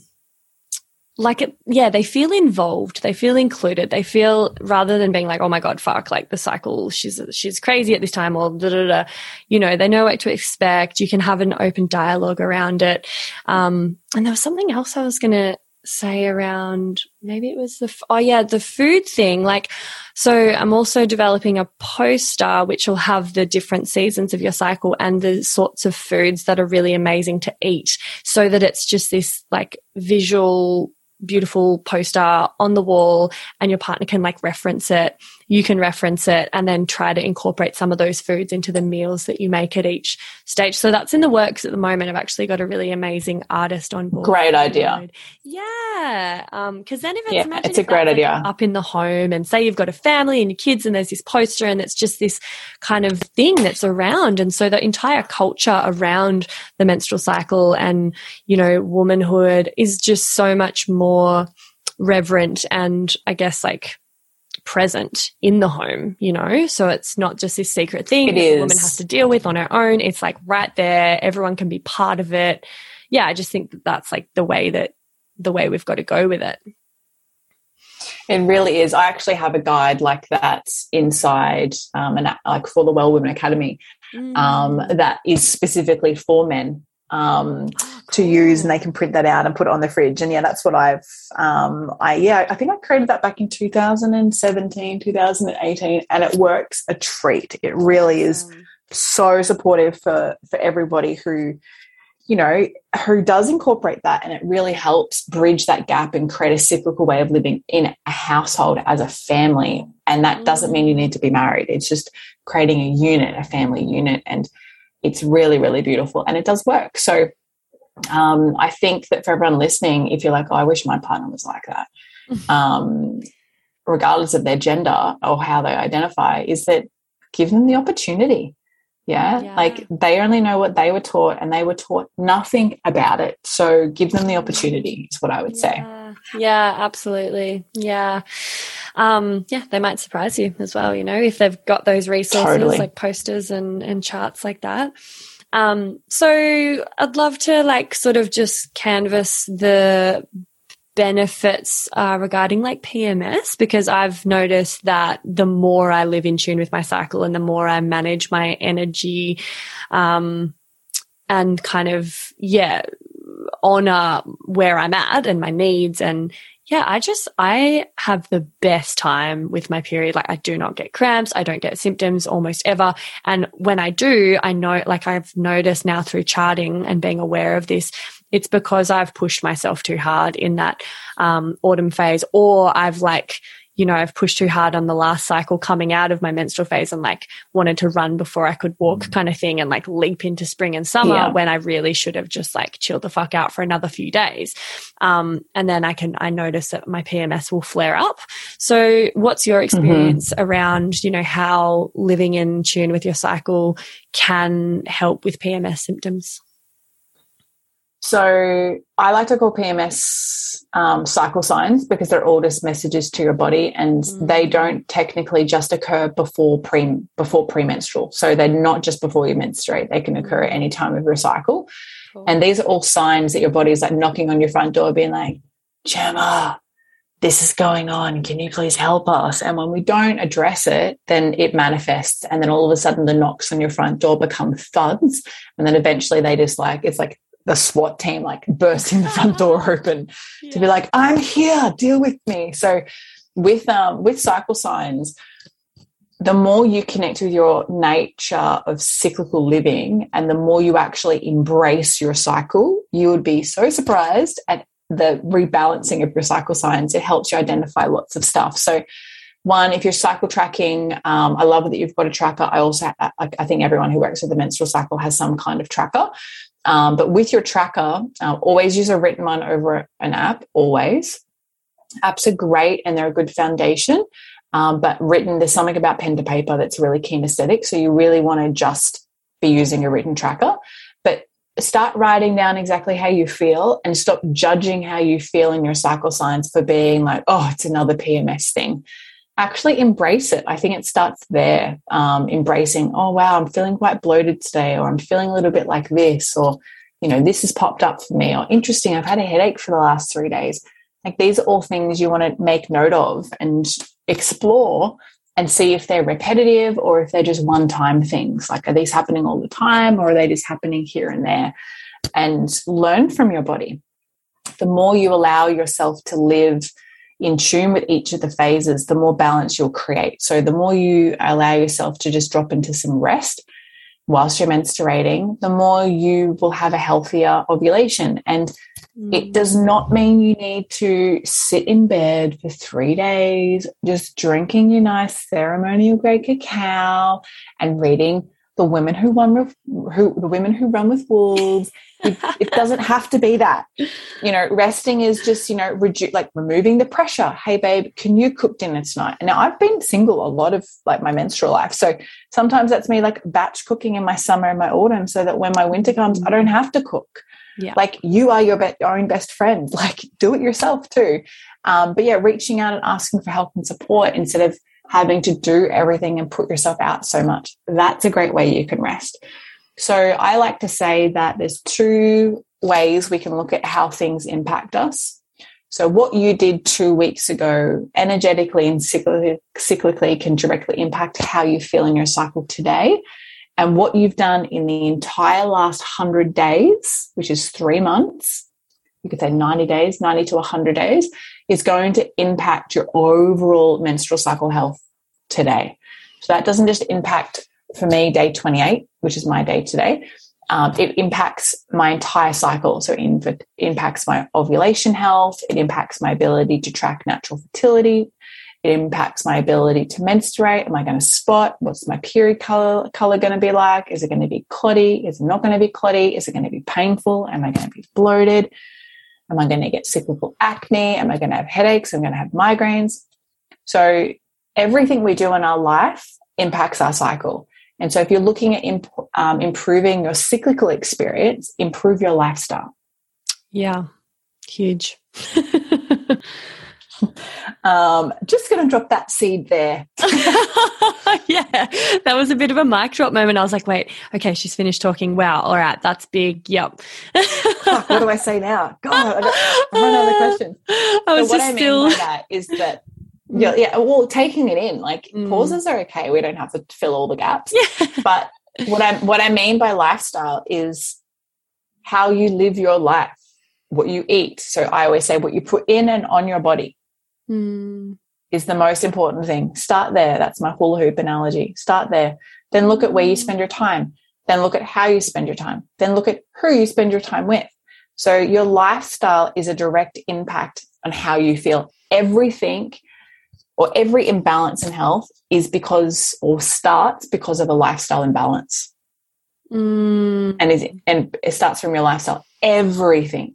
like it yeah they feel involved. They feel included. They feel rather than being like oh my god fuck like the cycle she's she's crazy at this time or da, da, da. you know they know what to expect. You can have an open dialogue around it. Um and there was something else i was gonna say around maybe it was the oh yeah the food thing like so i'm also developing a poster which will have the different seasons of your cycle and the sorts of foods that are really amazing to eat so that it's just this like visual beautiful poster on the wall and your partner can like reference it you can reference it and then try to incorporate some of those foods into the meals that you make at each stage. So that's in the works at the moment. I've actually got a really amazing artist on board. Great idea. Yeah. Um, cause then if it's, Yeah, imagine it's a great that's, like, idea. up in the home and say you've got a family and your kids and there's this poster and it's just this kind of thing that's around. And so the entire culture around the menstrual cycle and, you know, womanhood is just so much more reverent and I guess like present in the home, you know? So it's not just this secret thing It that the woman has to deal with on her own. It's like right there. Everyone can be part of it. Yeah, I just think that that's like the way that the way we've got to go with it. It really is. I actually have a guide like that inside, um, and like for the Well Women Academy, um, that is specifically for men um, to use, and they can print that out and put it on the fridge. And yeah, that's what I've. Um, I yeah, I think I created that back in 2017, 2018, and it works a treat. It really is so supportive for for everybody who you know who does incorporate that and it really helps bridge that gap and create a cyclical way of living in a household as a family and that doesn't mean you need to be married it's just creating a unit a family unit and it's really really beautiful and it does work. So um, i think that for everyone listening if you're like oh i wish my partner was like that um, regardless of their gender or how they identify is that give them the opportunity yeah? Yeah. Like they only know what they were taught and they were taught nothing about it. So give them the opportunity, is what I would say. Yeah, yeah, absolutely. Yeah. Um, yeah, they might surprise you as well, you know, if they've got those resources Totally. like posters and, and charts like that. Um, so I'd love to like sort of just canvas the benefits uh, regarding like PMS because I've noticed that the more I live in tune with my cycle and the more I manage my energy, um, and kind of, yeah, honor where I'm at and my needs and yeah, I just I have the best time with my period. Like I do not get cramps, I don't get symptoms almost ever. And when I do, I know like I've noticed now through charting and being aware of this, it's because I've pushed myself too hard in that um, autumn phase, or I've like, you know, I've pushed too hard on the last cycle coming out of my menstrual phase and like wanted to run before I could walk kind of thing and like leap into spring and summer Yeah. when I really should have just like chilled the fuck out for another few days. Um, and then I can, I notice that my PMS will flare up. So what's your experience around, you know, how living in tune with your cycle can help with PMS symptoms? So I like to call PMS um, cycle signs because they're all just messages to your body, and Mm. they don't technically just occur before pre before premenstrual. So they're not just before you menstruate; they can occur at any time of your cycle. And these are all signs that your body is like knocking on your front door, being like, Jema, this is going on. Can you please help us? And when we don't address it, then it manifests. And then all of a sudden, the knocks on your front door become thuds. And then eventually, they just like, it's like the SWAT team, like bursting the front door open to be like, I'm here, deal with me. So, with um, with cycle signs, the more you connect with your nature of cyclical living and the more you actually embrace your cycle, you would be so surprised at the rebalancing of your cycle signs. It helps you identify lots of stuff. So, one, if you're cycle tracking, um, I love that you've got a tracker. I also, I, I think everyone who works with the menstrual cycle has some kind of tracker. Um, but with your tracker, uh, always use a written one over an app, always. Apps are great and they're a good foundation. Um, but written, there's something about pen to paper that's really kinesthetic. So you really want to just be using a written tracker. But start writing down exactly how you feel and stop judging how you feel in your cycle signs for being like, oh, it's another PMS thing. Actually embrace it. I think it starts there. Um, embracing, oh, wow, I'm feeling quite bloated today, or I'm feeling a little bit like this, or, you know, this has popped up for me, or interesting, I've had a headache for the last three days. Like these are all things you want to make note of and explore and see if they're repetitive or if they're just one time things. Like, are these happening all the time or are they just happening here and there? And learn from your body. the more you allow yourself to live in tune with each of the phases, the more balance you'll create. So the more you allow yourself to just drop into some rest whilst you're menstruating, the more you will have a healthier ovulation. And it mm. does not mean you need to sit in bed for three days just drinking your nice ceremonial grade cacao and reading the women who run with who the women who run with wolves. It, it doesn't have to be that. You know, resting is just you know redu- like removing the pressure. Hey, babe, can you cook dinner tonight? Now I've been single a lot of like my menstrual life, so sometimes that's me like batch cooking in my summer and my autumn, so that when my winter comes, I don't have to cook. Yeah. Like you are your, be- your own best friend. Like do it yourself too. Um, but yeah, reaching out and asking for help and support instead of having to do everything and put yourself out so much. That's a great way you can rest. So I like to say that there's two ways we can look at how things impact us. So what you did two weeks ago, energetically and cyclically, can directly impact how you feel in your cycle today. And what you've done in the entire last 100 days, which is three months, you could say 90 days, 90 to 100 days, is going to impact your overall menstrual cycle health today. So that doesn't just impact, for me, day 28, which is my day today. Um, it impacts my entire cycle. So it impacts my ovulation health. It impacts my ability to track natural fertility. It impacts my ability to menstruate. Am I going to spot? What's my period color, color going to be like? Is it going to be clotty? Is it not going to be clotty? Is it going to be painful? Am I going to be bloated? Am I going to get cyclical acne? Am I going to have headaches? Am I going to have migraines? So everything we do in our life impacts our cycle. And so if you're looking at imp- um, improving your cyclical experience, improve your lifestyle. Yeah. Huge. Um, just going to drop that seed there. yeah, that was a bit of a mic drop moment. I was like, wait, okay, she's finished talking. Wow, all right, that's big. Yep. Fuck, what do I say now? God, I, run out of questions. I So was what just I mean still. by that is that yeah, yeah, well, taking it in, like Mm. pauses are okay. We don't have to fill all the gaps. Yeah. But what I what I mean by lifestyle is how you live your life, what you eat. So I always say what you put in and on your body Mm, is the most important thing. Start there. That's my hula hoop analogy. Start there. Then look at where you spend your time. Then look at how you spend your time. Then look at who you spend your time with. So your lifestyle is a direct impact on how you feel. Everything or every imbalance in health is because or starts because of a lifestyle imbalance. mm, And is and it starts from your lifestyle. Everything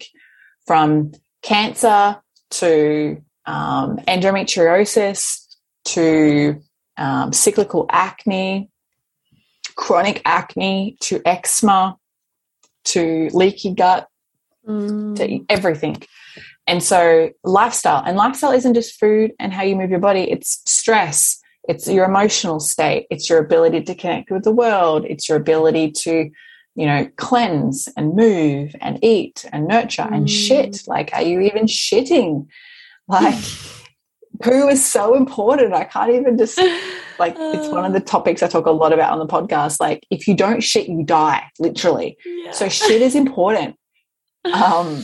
from cancer to um, endometriosis to um, cyclical acne, chronic acne to eczema to leaky gut mm. to everything. And so lifestyle and lifestyle isn't just food and how you move your body. It's stress. It's your emotional state. It's your ability to connect with the world. It's your ability to, you know, cleanse and move and eat and nurture and Mm. shit. Like, are you even shitting? Like, poo is so important. I can't even just like it's one of the topics I talk a lot about on the podcast. Like, if you don't shit, you die, literally. Yeah. So shit is important. Um,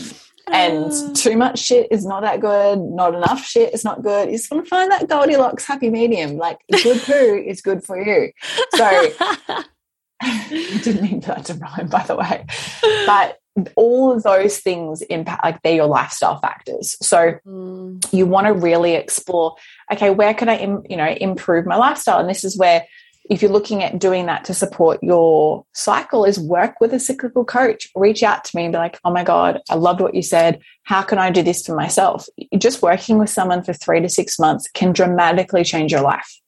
and too much shit is not that good. Not enough shit is not good. You just want to find that Goldilocks happy medium. Like good poo is good for you. So I didn't mean for that to rhyme, by the way. But all of those things impact, like they're your lifestyle factors. So Mm, you want to really explore okay where can i Im- you know improve my lifestyle? And this is where if you're looking at doing that to support your cycle is work with a cyclical coach. Reach out to me and be like oh my god i loved what you said. How can i do this for myself? Just working with someone for three to six months can dramatically change your life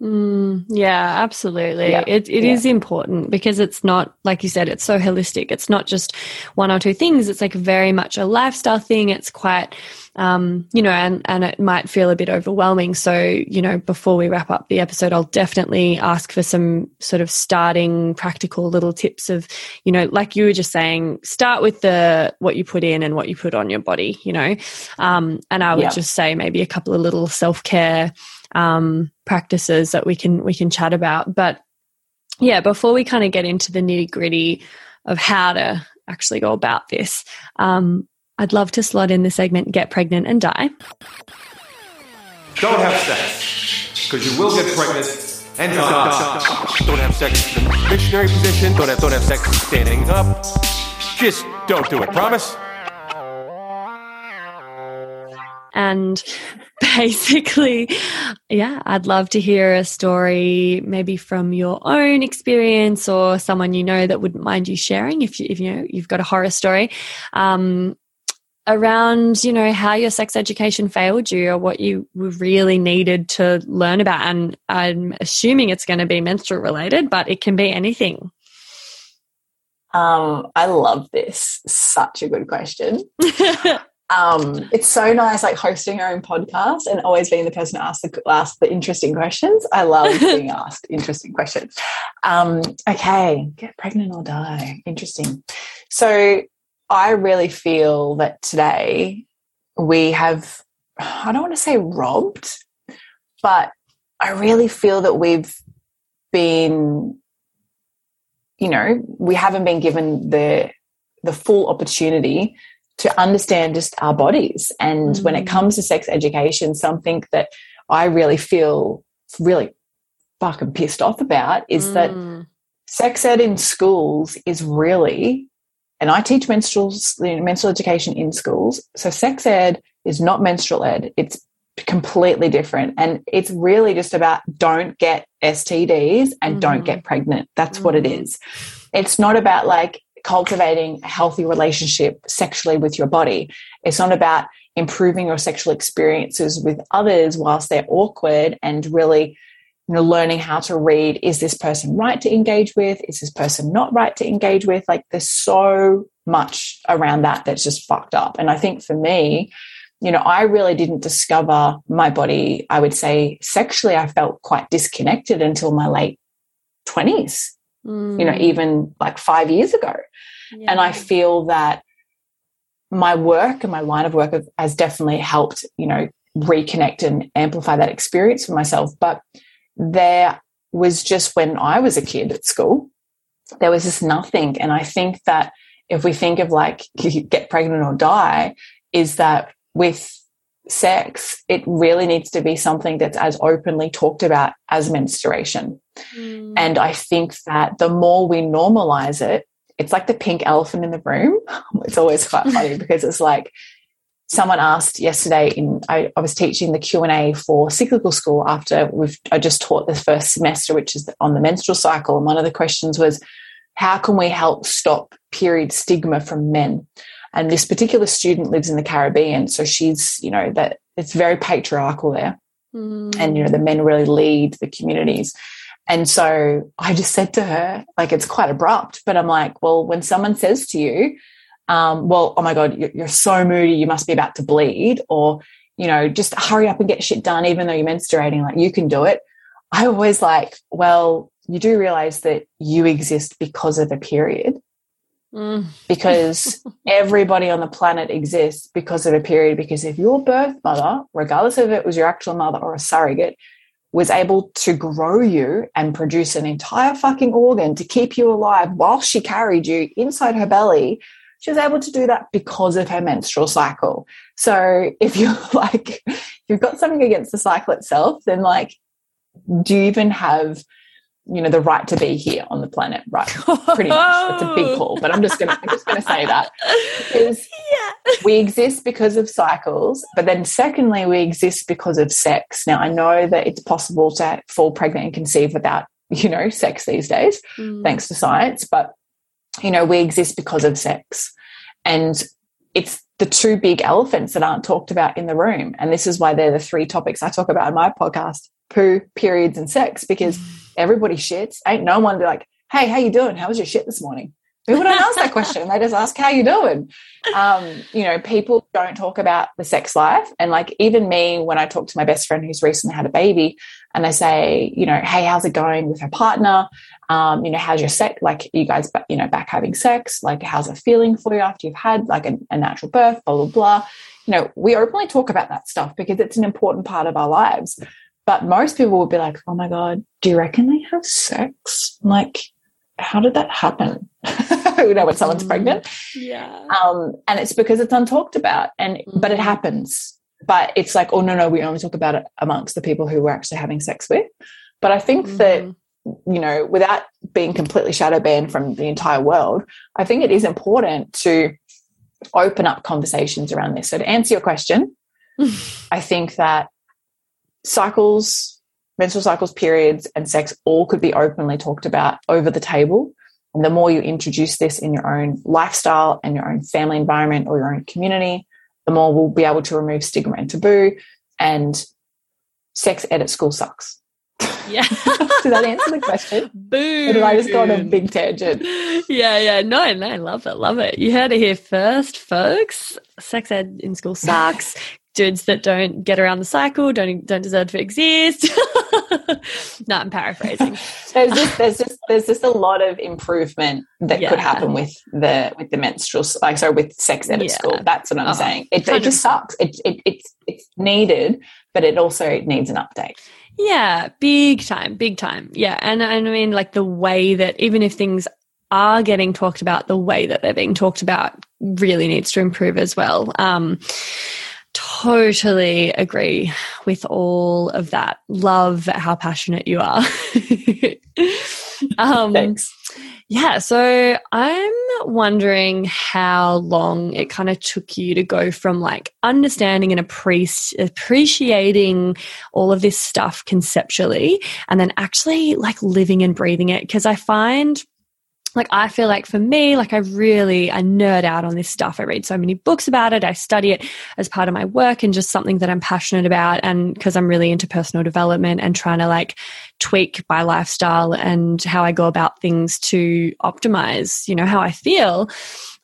Mm, yeah, absolutely. Yeah, It it yeah. is important because it's not like you said. It's so holistic. It's not just one or two things. It's like very much a lifestyle thing. It's quite, um, you know, and and it might feel a bit overwhelming. So you know, before we wrap up the episode, I'll definitely ask for some sort of starting practical little tips of, you know, like you were just saying, start with the what you put in and what you put on your body. You know, um, and I would Yeah. just say maybe a couple of little self care um, practices that we can we can chat about. But yeah, before we kind of get into the nitty gritty of how to actually go about this, um, I'd love to slot in the segment Get Pregnant and Die. Don't have sex, because you will get pregnant and die. Don't have sex in the missionary position. Don't have, don't have sex standing up. Just don't do it. Promise? And basically, yeah, I'd love to hear a story maybe from your own experience or someone you know that wouldn't mind you sharing if you, if you know you've got a horror story. Um, around you know how your sex education failed you or what you really needed to learn about and i'm assuming it's going to be menstrual related but it can be anything Um, I love this. Such a good question. Um, it's so nice, like hosting your own podcast and always being the person to ask the ask the interesting questions. I love being asked interesting questions. Um, okay, get pregnant or die. Interesting. So I really feel that today we have. I don't want to say robbed, but I really feel that we've been you know we haven't been given the the full opportunity to understand just our bodies and when it Mm. comes to sex education something that i really feel really fucking pissed off about is that Mm. sex ed in schools is really and i teach menstrual menstrual education in schools so sex ed is not menstrual ed it's completely different and it's really just about don't get stds and don't Mhm. get pregnant that's what it Mhm. it's not about like cultivating a healthy relationship sexually with your body. It's not about improving your sexual experiences with others whilst they're awkward and really you know learning how to read is this person right to engage with? Is this person not right to engage with? Like there's so much around that that's just fucked up. And i think for me you know i really didn't discover my body i would say sexually i felt quite disconnected until my late 20s you know Mm. even like 5 years ago and I feel that my work and my line of work have, has definitely helped, you know, reconnect and amplify that experience for myself. But there was just when I was a kid at school, there was just nothing. And I think that if we think of like get pregnant or die, is that with sex, it really needs to be something that's as openly talked about as menstruation. Mm. And I think that the more we normalize it, it's like the pink elephant in the room. It's always quite funny because it's like someone asked yesterday in I, I was teaching the Q&A for cyclical school after we've I just taught the first semester which is on the menstrual cycle and one of the questions was how can we help stop period stigma from men and this particular student lives in the Caribbean so she's you know that it's very patriarchal there. Mm. and you know the men really lead the communities. And so i just said to her like it's quite abrupt but i'm like well when someone says to you um, well oh my god you're, you're so moody you must be about to bleed or you know just hurry up and get shit done even though you're menstruating like you can do it i always like well you do realize that you exist because of a period Mm. because everybody on the planet exists because of a period. Because if your birth mother, regardless of if it was your actual mother or a surrogate, was able to grow you and produce an entire fucking organ to keep you alive while she carried you inside her belly, she was able to do that because of her menstrual cycle. So if you're like, if you've got something against the cycle itself, then like, do you even have you know the right to be here on the planet right? Pretty much. It's a big call but i'm just gonna i'm just gonna say that. Because yeah. we exist because of cycles but then secondly we exist because of sex. Now i know that it's possible to fall pregnant and conceive without you know sex these days Mm. thanks to science but you know we exist because of sex. And it's the two big elephants that aren't talked about in the room. And this is why they're the three topics i talk about in my podcast poo periods and sex because everybody shits. Ain't no one like hey how you doing? How was your shit this morning? People don't ask that question. They just ask how you doing? Um, you know people don't talk about the sex life. And like even me when i talk to my best friend who's recently had a baby and they say you know hey how's it going with her partner? Um, you know how's your sex like you guys you know back having sex? Like how's it feeling for you after you've had like a, a natural birth blah blah blah? You know we openly talk about that stuff because it's an important part of our lives but most people would be like oh my god do you reckon they have sex I'm like how did that happen? you know, when someone's Mm. pregnant. Yeah. Um, and it's because it's untalked about and but it happens. But it's like, oh no, no, we only talk about it amongst the people who we're actually having sex with. But I think that Mhm. you know, without being completely shadow banned from the entire world, I think it is important to open up conversations around this. So to answer your question, I think that cycles, menstrual cycles, periods, and sex all could be openly talked about over the table. And the more you introduce this in your own lifestyle and your own family environment or your own community, the more we'll be able to remove stigma and taboo. And sex ed at school sucks. Yeah. Did that answer the question? Boom. Or did I just go on a big tangent? Yeah, yeah. No, no, love it, love it. You heard it here first, folks. Sex ed in school sucks. Dudes that don't get around the cycle don't don't deserve to exist. no, I'm paraphrasing. There's just there's just there's just a lot of improvement that Yeah. could happen with the with the menstrual like sorry with sex ed at Yeah. school. That's what I'm Oh, saying. It, it just sucks. It, it it's it's needed, but it also needs an update. Yeah, big time, big time. Yeah, and, and I mean, like the way that even if things are getting talked about, the way that they're being talked about really needs to improve as well. Um, totally agree with all of that. Love how passionate you are. um, Thanks. yeah, so I'm wondering how long it kind of took you to go from like understanding and appreci- appreciating all of this stuff conceptually and then actually like living and breathing it. Because I find like I feel like for me, like I really I nerd out on this stuff. I read so many books about it. I study it as part of my work and just something that I'm passionate about. And because I'm really into personal development and trying to like tweak my lifestyle and how I go about things to optimize, you know, how I feel.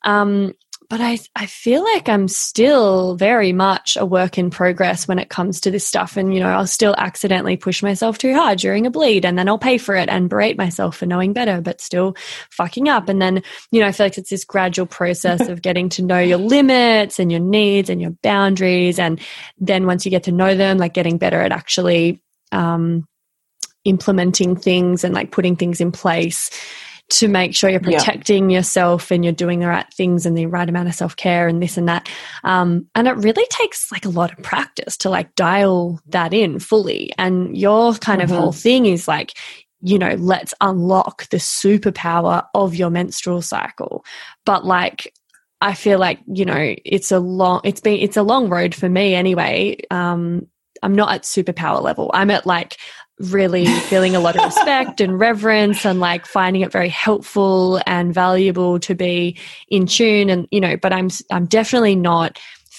Um, but I, I feel like I'm still very much a work in progress when it comes to this stuff. And, you know, I'll still accidentally push myself too hard during a bleed and then I'll pay for it and berate myself for knowing better, but still fucking up. And then, you know, I feel like it's this gradual process of getting to know your limits and your needs and your boundaries. And then once you get to know them, like getting better at actually, um, implementing things and like putting things in place to make sure you're Yeah. protecting yourself and you're doing the right things and the right amount of self care and this and that. Um, and it really takes like a lot of practice to like dial that in fully. And your kind Mhm. of whole thing is like, you know, let's unlock the superpower of your menstrual cycle. But like, I feel like, you know, it's a long, it's been, it's a long road for me anyway. Um, I'm not at superpower level. I'm at like really feeling a lot of respect and reverence and like finding it very helpful and valuable to be in tune and you know but i'm i'm definitely not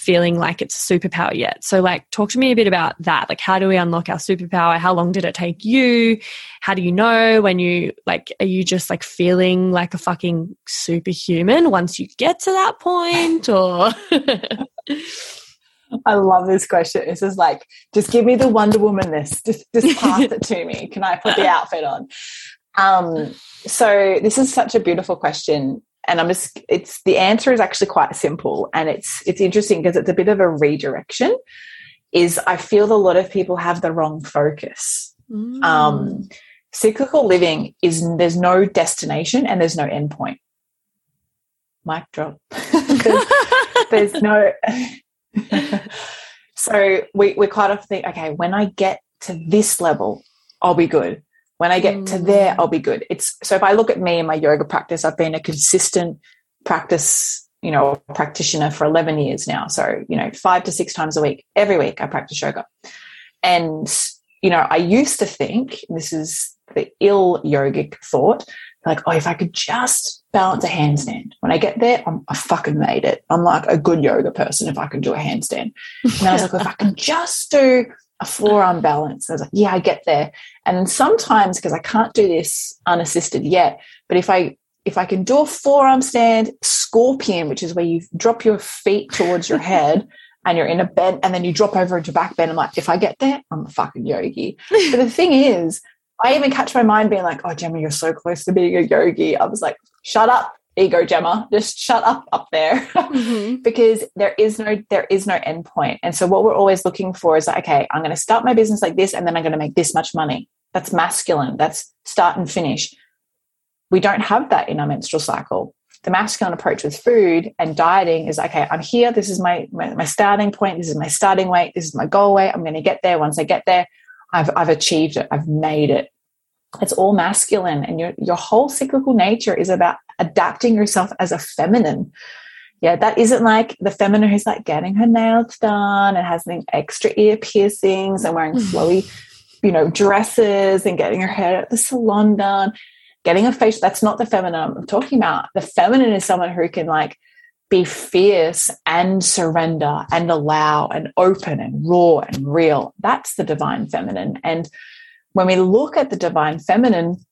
feeling like it's a superpower yet. So like talk to me a bit about that. Like how do we unlock our superpower? How long did it take you? How do you know when you like are you just like feeling like a fucking superhuman once you get to that point or I love this question. This is like, just give me the Wonder Woman this. Just just pass it to me. Can I put the outfit on? Um, so this is such a beautiful question. And I'm just it's the answer is actually quite simple and it's it's interesting because it's a bit of a redirection. Is I feel a lot of people have the wrong focus. Mm. Um, cyclical living is there's no destination and there's no endpoint. Mic drop. there's, there's no so we, we quite often think okay when i get to this level i'll be good. When i get to mm. there i'll be good. It's so if i look at me and my yoga practice i've been a consistent practice you know practitioner for 11 years now. So you know five to six times a week every week i practice yoga. And you know i used to think this is the ill yogic thought like oh if i could just balance a handstand. When i get there I'm, i fucking made it. I'm like a good yoga person if i can do a handstand. And i was like well, if i can just do a forearm balance i was like yeah i get there. And sometimes because i can't do this unassisted yet but if i if i can do a forearm stand scorpion which is where you drop your feet towards your head and you're in a bend and then you drop over into back bend i'm like if i get there i'm a fucking yogi. But the thing is I even catch my mind being like, oh, Jema, you're so close to being a yogi. I was like, shut up, ego Jema. Just shut up up there. Mhm. because there is no there is no end point. And so what we're always looking for is like, okay, I'm going to start my business like this and then I'm going to make this much money. That's masculine. That's start and finish. we don't have that in our menstrual cycle. The masculine approach with food and dieting is okay, I'm here. This is my, my, my starting point. This is my starting weight. This is my goal weight. I'm going to get there. Once I get there, I've, I've achieved it. I've made it. It's all masculine. And your, your whole cyclical nature is about adapting yourself as a feminine. Yeah, that isn't like the feminine who's like getting her nails done and has the extra ear piercings and wearing mm. flowy, you know, dresses and getting her hair at the salon done getting a face that's not the feminine I'm talking about. The feminine is someone who can like be fierce and surrender and allow and open and raw and real. That's the divine feminine. And when we look at the divine feminine,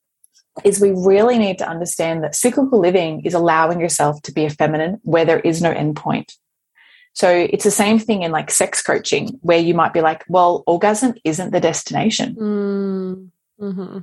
is we really need to understand that cyclical living is allowing yourself to be a feminine where there is no endpoint. So it's the same thing in like sex coaching, where you might be like, well, orgasm isn't the destination. Mm, hmm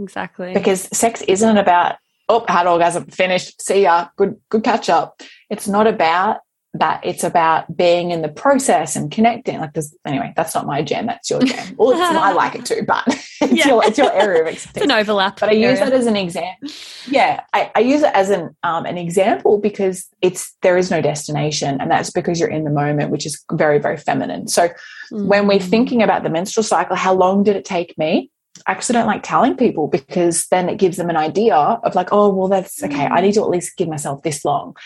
Exactly. Because sex isn't about, oh, had orgasm, finished, see ya, good, good catch up. It's not about that. It's about being in the process and connecting. Like this, anyway, that's not my jam. That's your jam. Well, I like it too, but it's, yeah. your, it's your area of expertise. it's an overlap. But I use that as an example. Yeah, I, I, use it as an um, an example because it's there is no destination, and that's because you're in the moment, which is very very feminine. So mm. when we're thinking about the menstrual cycle, how long did it take me? I actually don't like telling people because then it gives them an idea of like, oh, well, that's okay. I need to at least give myself this long.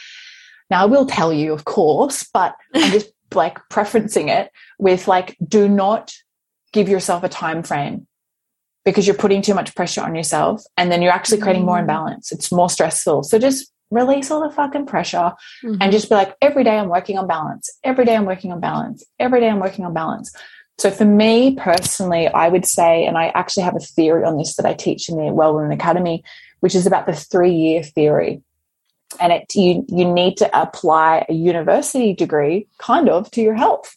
Now, I will tell you, of course, but I'm just like preferencing it with like, do not give yourself a time frame because you're putting too much pressure on yourself and then you're actually creating more mm. imbalance. It's more stressful. So just release all the fucking pressure mm-hmm. and just be like, every day I'm working on balance. Every day I'm working on balance. Every day I'm working on balance. So for me personally, I would say, and I actually have a theory on this that I teach in the Well Women Academy, which is about the three year theory. And it you you need to apply a university degree kind of to your health.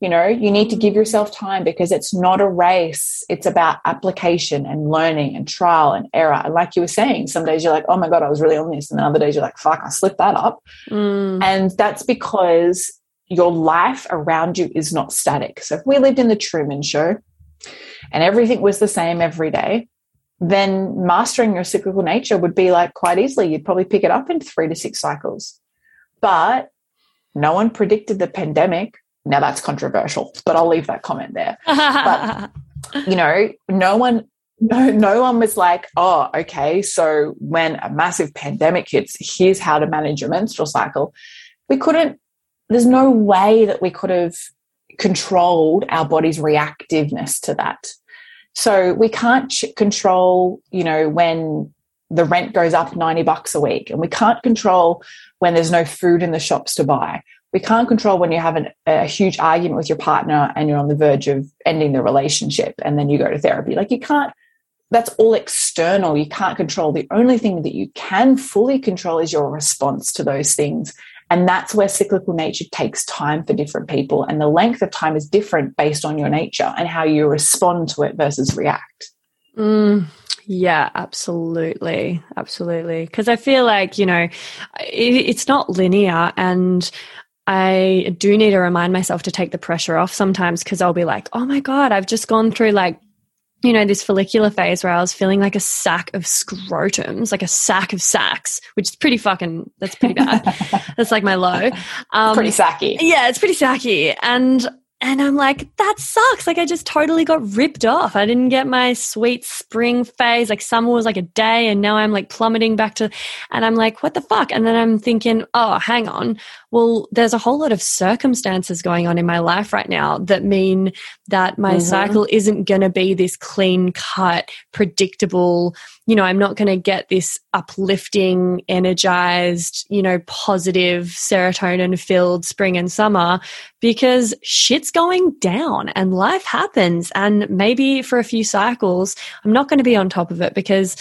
You know, you need to give yourself time because it's not a race. It's about application and learning and trial and error. And like you were saying, some days you're like, oh my God, I was really on this. And then other days you're like, fuck, I slipped that up. Mm. And that's because your life around you is not static. So if we lived in the Truman Show and everything was the same every day, then mastering your cyclical nature would be like quite easily. You'd probably pick it up in three to six cycles. But no one predicted the pandemic. Now that's controversial, but I'll leave that comment there. but you know, no one no, no one was like, oh, okay, so when a massive pandemic hits, here's how to manage your menstrual cycle. We couldn't there's no way that we could have controlled our body's reactiveness to that. So we can't control, you know, when the rent goes up 90 bucks a week and we can't control when there's no food in the shops to buy. We can't control when you have an, a huge argument with your partner and you're on the verge of ending the relationship and then you go to therapy. Like you can't, that's all external. You can't control. The only thing that you can fully control is your response to those things. And that's where cyclical nature takes time for different people. And the length of time is different based on your nature and how you respond to it versus react. Mm, yeah, absolutely. Absolutely. Because I feel like, you know, it, it's not linear. And I do need to remind myself to take the pressure off sometimes because I'll be like, oh my God, I've just gone through like you know, this follicular phase where I was feeling like a sack of scrotums, like a sack of sacks, which is pretty fucking, that's pretty bad. that's like my low. Um, pretty sacky. Yeah, it's pretty sacky. And and I'm like, that sucks. Like, I just totally got ripped off. I didn't get my sweet spring phase. Like, summer was like a day, and now I'm like plummeting back to, and I'm like, what the fuck? And then I'm thinking, oh, hang on. Well, there's a whole lot of circumstances going on in my life right now that mean that my mm-hmm. cycle isn't going to be this clean cut, predictable, you know, I'm not going to get this uplifting, energized, you know, positive serotonin filled spring and summer because shit's going down and life happens. And maybe for a few cycles, I'm not going to be on top of it because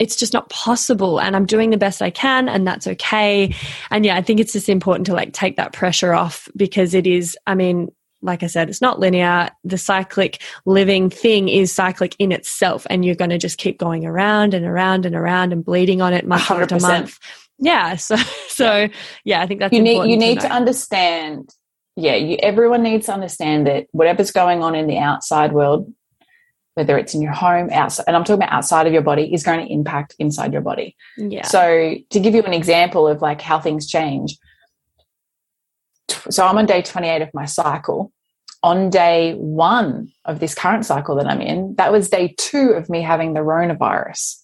it's just not possible and i'm doing the best i can and that's okay and yeah i think it's just important to like take that pressure off because it is i mean like I said, it's not linear. The cyclic living thing is cyclic in itself, and you're going to just keep going around and around and around and bleeding on it month 100%. after month. Yeah. So, so yeah, I think that's you need you need to, to understand. Yeah, you, everyone needs to understand that whatever's going on in the outside world, whether it's in your home, outside, and I'm talking about outside of your body, is going to impact inside your body. Yeah. So, to give you an example of like how things change, so I'm on day 28 of my cycle. On day one of this current cycle that I'm in, that was day two of me having the coronavirus.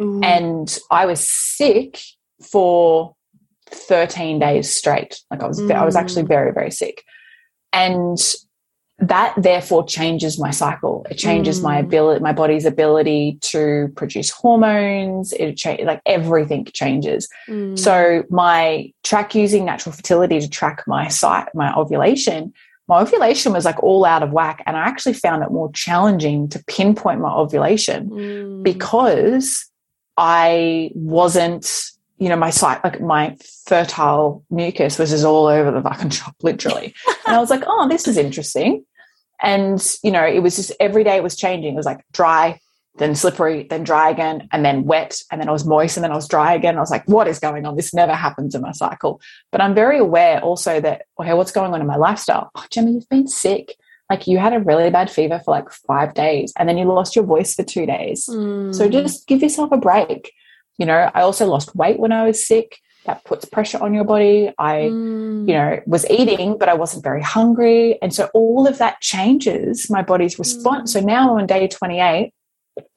Ooh. And I was sick for 13 days straight. Like I was, I was actually mm. very, very sick. And that therefore changes my cycle. It changes my Mm. ability, my body's ability to produce hormones. It cha- like everything changes. Mm. So my track using natural fertility to track my site, my ovulation, my ovulation was like all out of whack. And I actually found it more challenging to pinpoint my ovulation Mm. because I wasn't, you know, my site, like my fertile mucus was just all over the fucking shop, literally. and I was like, oh, this is interesting. And, you know, it was just every day it was changing. It was like dry, then slippery, then dry again, and then wet, and then I was moist, and then I was dry again. I was like, what is going on? This never happens in my cycle. But I'm very aware also that, okay, what's going on in my lifestyle? Oh, Jemmy, you've been sick. Like you had a really bad fever for like five days, and then you lost your voice for two days. Mm. So just give yourself a break. You know, I also lost weight when I was sick. That puts pressure on your body. I, Mm. you know, was eating, but I wasn't very hungry. And so all of that changes my body's response. So now I'm on day 28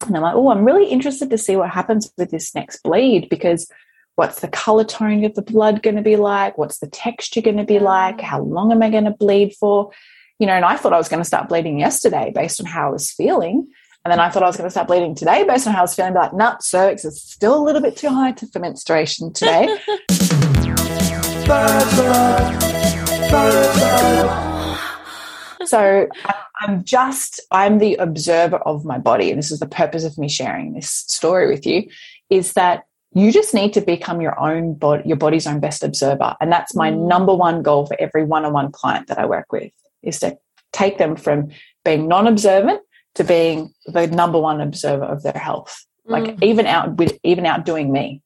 and I'm like, oh, I'm really interested to see what happens with this next bleed because what's the color tone of the blood going to be like? What's the texture going to be like? How long am I going to bleed for? You know, and I thought I was going to start bleeding yesterday based on how I was feeling. And then I thought I was going to start bleeding today based on how I was feeling. Be like, nah, cervix is still a little bit too high to, for menstruation today. so I'm just, I'm the observer of my body. And this is the purpose of me sharing this story with you is that you just need to become your own body, your body's own best observer. And that's my Mm. number one goal for every one-on-one client that I work with is to take them from being non-observant to being the number one observer of their health. Like Mm. even out with even outdoing me.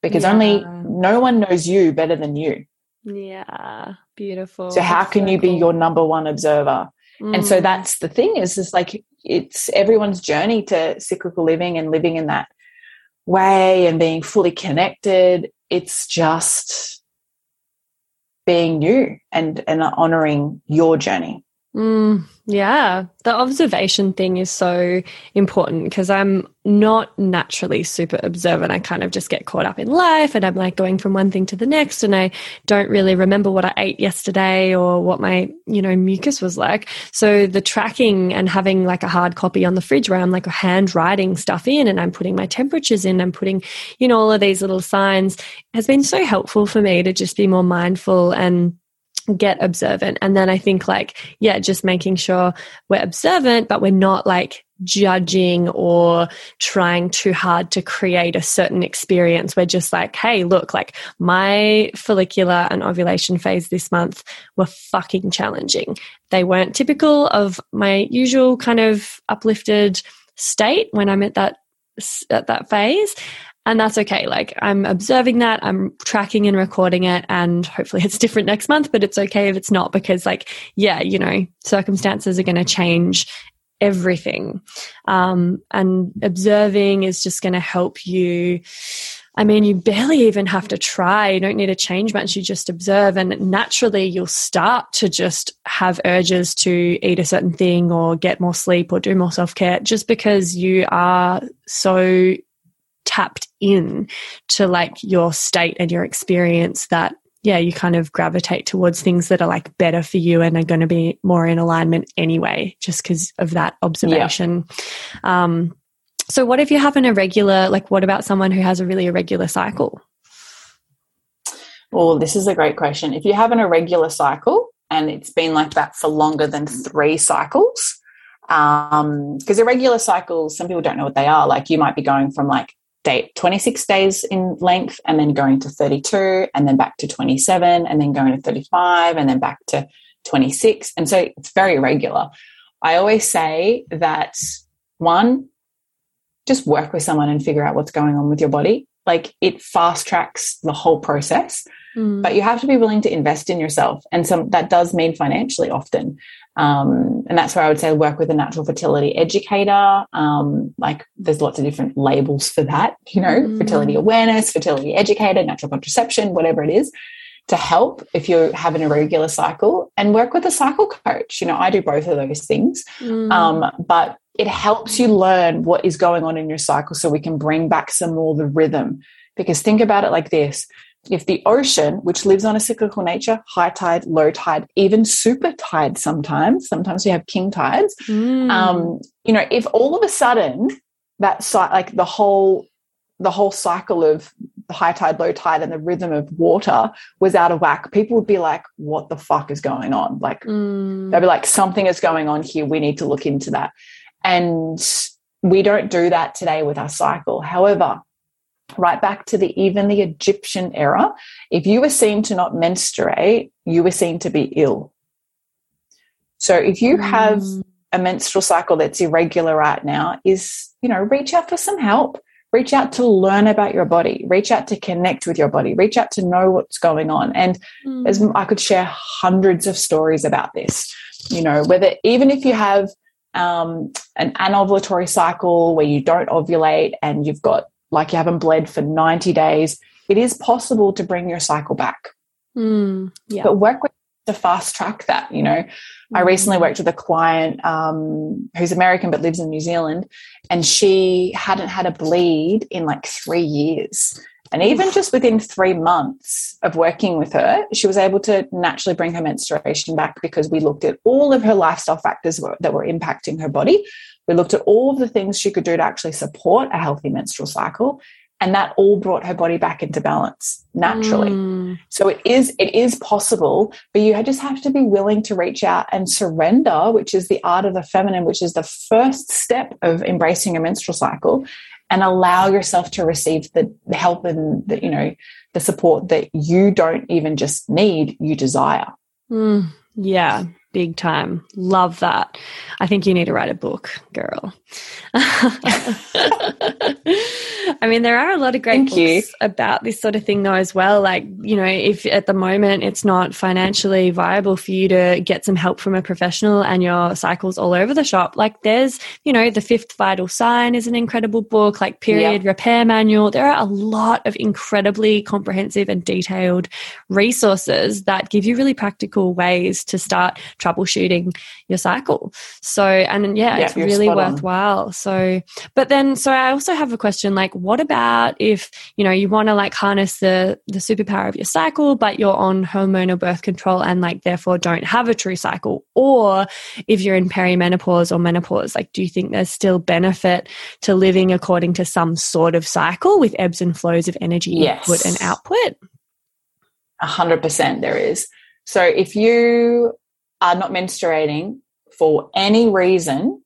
Because Yeah. only no one knows you better than you. yeah, beautiful. So how That's can so you be your number one observer? And so Mm. that's the thing is is like it's everyone's journey to cyclical living and living in that way and being fully connected. It's just being you and and honoring your journey. Mm, yeah, the observation thing is so important because I'm not naturally super observant. I kind of just get caught up in life and I'm like going from one thing to the next and I don't really remember what I ate yesterday or what my, you know, mucus was like. So the tracking and having like a hard copy on the fridge where I'm like hand writing stuff in and I'm putting my temperatures in, I'm putting, you know, all of these little signs has been so helpful for me to just be more mindful and get observant. And then I think like, yeah, just making sure we're observant, but we're not like judging or trying too hard to create a certain experience. We're just like, hey, look, like my follicular and ovulation phase this month were fucking challenging. They weren't typical of my usual kind of uplifted state when I'm at that at that phase and that's okay like i'm observing that i'm tracking and recording it and hopefully it's different next month but it's okay if it's not because like yeah you know circumstances are going to change everything um, and observing is just going to help you I mean, you barely even have to try. You don't need to change much. You just observe, and naturally, you'll start to just have urges to eat a certain thing or get more sleep or do more self care just because you are so tapped in to like your state and your experience that yeah you kind of gravitate towards things that are like better for you and are going to be more in alignment anyway just because of that observation um so what if you have an irregular like what about someone who has a really irregular cycle Well, this is a great question. If you have an irregular cycle and it's been like that for longer than three cycles, because irregular cycles, some people don't know what they are. Like you might be going from like day 26 days in length and then going to 32 and then back to 27 and then going to 35 and then back to 26. And so it's very irregular. I always say that one, just work with someone and figure out what's going on with your body. like it fast tracks the whole process. Mm. But you have to be willing to invest in yourself. And some that does mean financially often. Um, and that's where I would say work with a natural fertility educator. Um, like there's lots of different labels for that, you know, Mm. fertility awareness, fertility educator, natural contraception, whatever it is, to help if you have an irregular cycle and work with a cycle coach. You know, I do both of those things. Mm. Um, but it helps you learn what is going on in your cycle so we can bring back some more of the rhythm. Because think about it like this if the ocean, which lives on a cyclical nature, high tide, low tide, even super tide sometimes, sometimes we have king tides, Mm. um, you know, if all of a sudden that cy- like the whole the whole cycle of the high tide, low tide, and the rhythm of water was out of whack, people would be like, "What the fuck is going on?" Like Mm. they'd be like, "Something is going on here. We need to look into that." And we don't do that today with our cycle. However, right back to the even the Egyptian era, if you were seen to not menstruate, you were seen to be ill. So if you have Mm. a menstrual cycle that's irregular right now is you know reach out for some help reach out to learn about your body reach out to connect with your body reach out to know what's going on and Mm. as i could share hundreds of stories about this you know whether even if you have um, an anovulatory cycle where you don't ovulate and you've got like you haven't bled for 90 days it is possible to bring your cycle back Mm. Yeah. but work with to fast track that you know I recently worked with a client um, who's American but lives in New Zealand, and she hadn't had a bleed in like three years. And even just within three months of working with her, she was able to naturally bring her menstruation back because we looked at all of her lifestyle factors that were impacting her body. We looked at all of the things she could do to actually support a healthy menstrual cycle. And that all brought her body back into balance naturally. Mm. So it is it is possible, but you just have to be willing to reach out and surrender, which is the art of the feminine, which is the first step of embracing a menstrual cycle, and allow yourself to receive the, help and the you know the support that you don't even just need, you desire. Mm. Yeah, big time. Love that. I think you need to write a book, girl. I mean, there are a lot of great Thank books you. about this sort of thing, though, as well. Like, you know, if at the moment it's not financially viable for you to get some help from a professional and your cycles all over the shop, like there's, you know, The Fifth Vital Sign is an incredible book, like Period Repair Manual. There are a lot of incredibly comprehensive and detailed resources that give you really practical ways to start troubleshooting your cycle. So, and yeah, Yeah, it's really on. worthwhile. So, but then, so I also have a question like, what about if, you know, you want to like harness the, the superpower of your cycle, but you're on hormonal birth control and like therefore don't have a true cycle? Or if you're in perimenopause or menopause, like, do you think there's still benefit to living according to some sort of cycle with ebbs and flows of energy Yes. input and output? A hundred percent there is. So if you are not menstruating for any reason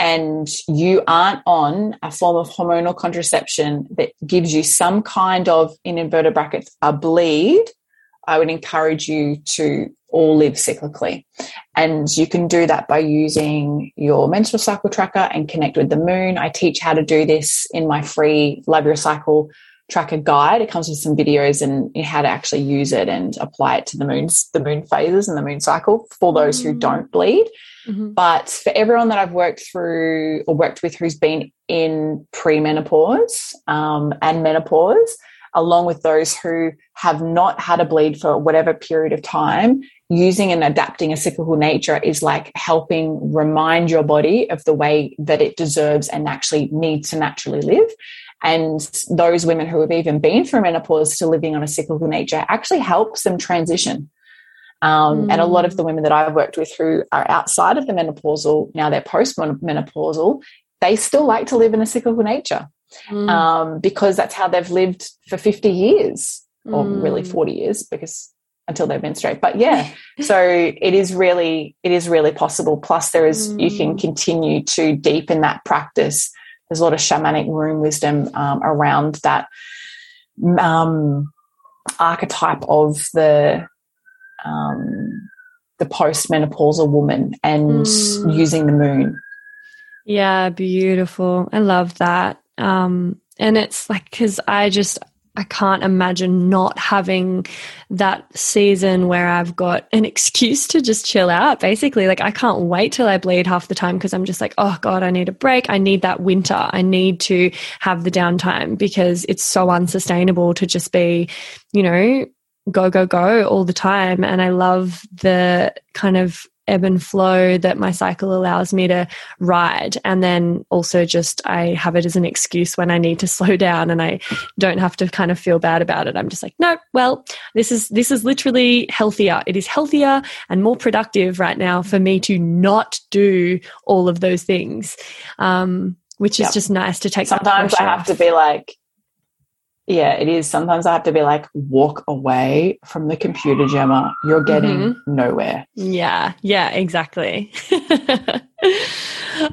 and you aren't on a form of hormonal contraception that gives you some kind of, in inverted brackets, a bleed, I would encourage you to all live cyclically. And you can do that by using your menstrual cycle tracker and connect with the moon. I teach how to do this in my free Love Your Cycle tracker guide. It comes with some videos and how to actually use it and apply it to the moon's the moon phases and the moon cycle for those who Mm. don't bleed. Mhm. But for everyone that I've worked through or worked with who's been in premenopause um, and menopause, along with those who have not had a bleed for whatever period of time, using and adapting a cyclical nature is like helping remind your body of the way that it deserves and actually needs to naturally live. And those women who have even been through menopause to living on a cyclical nature actually helps them transition. Um, And a lot of the women that I've worked with who are outside of the menopausal, now they're post menopausal, they still like to live in a cyclical nature Mm. um, because that's how they've lived for 50 years or really Mm. 40 years because until they menstruate but yeah so it is really it is really possible plus there is you can Mm. continue to deepen that practice there's a lot of shamanic womb wisdom um, around that um, archetype of the um, the postmenopausal woman and Mm. using the moon Yeah, beautiful. I love that. Um, and it's like because I just I can't imagine not having that season where I've got an excuse to just chill out. Basically, like I can't wait till I bleed half the time because I'm just like, oh God, I need a break. I need that winter. I need to have the downtime because it's so unsustainable to just be, you know, go, go, go all the time. And I love the kind of ebb and flow that my cycle allows me to ride. And then also just I have it as an excuse when I need to slow down and I don't have to kind of feel bad about it. I'm just like, no, well, this is this is literally healthier. It is healthier and more productive right now for me to not do all of those things. Um, which is just nice to take. Sometimes I have off. to be like, yeah, it is. Sometimes I have to be like, walk away from the computer, Jema. You're getting Mm-hmm. nowhere. Yeah, yeah, exactly.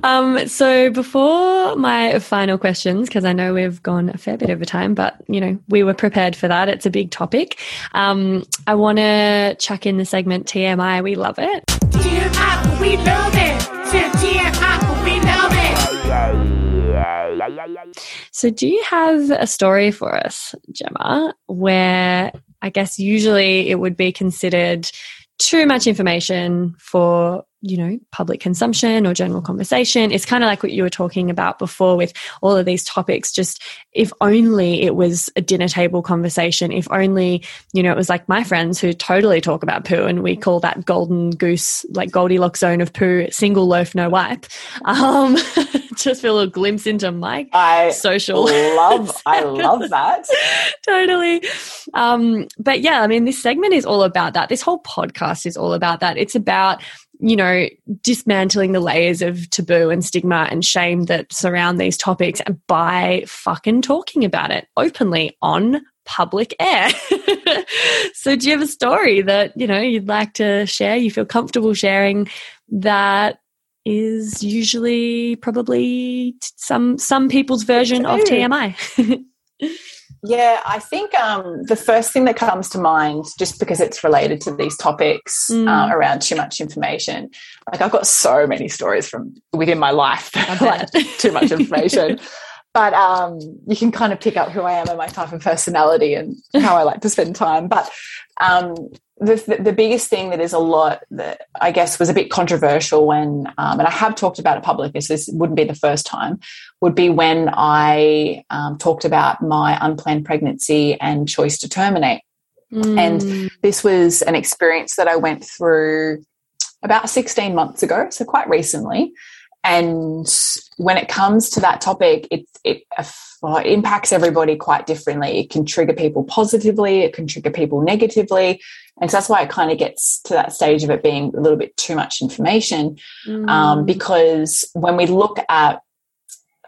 um, so before my final questions, because I know we've gone a fair bit over time, but you know, we were prepared for that. It's a big topic. Um, I want to chuck in the segment TMI. We love it. TMI, we love it. Said TMI, we love it. So, do you have a story for us, Jema, where I guess usually it would be considered too much information for you know public consumption or general conversation it's kind of like what you were talking about before with all of these topics just if only it was a dinner table conversation if only you know it was like my friends who totally talk about poo and we call that golden goose like goldilocks zone of poo single loaf no wipe um just for a little glimpse into my I social love, I love that. totally. Um, but yeah, I mean, this segment is all about that. This whole podcast is all about that. It's about, you know, dismantling the layers of taboo and stigma and shame that surround these topics by fucking talking about it openly on public air. so do you have a story that, you know, you'd like to share, you feel comfortable sharing that is usually probably some some people's version of. TMI. Yeah, I think um, the first thing that comes to mind, just because it's related to these topics Mm. uh, around too much information, like I've got so many stories from within my life that like too much information. But um, you can kind of pick up who I am and my type of personality and how I like to spend time. But um, the, the, the biggest thing that is a lot that I guess was a bit controversial when, um, and I have talked about it publicly, so this wouldn't be the first time, would be when I um, talked about my unplanned pregnancy and choice to terminate. And this was an experience that I went through about 16 months ago, so quite recently. And when it comes to that topic, it, it, well, it impacts everybody quite differently. It can trigger people positively, it can trigger people negatively. And so that's why it kind of gets to that stage of it being a little bit too much information. Um, because when we look at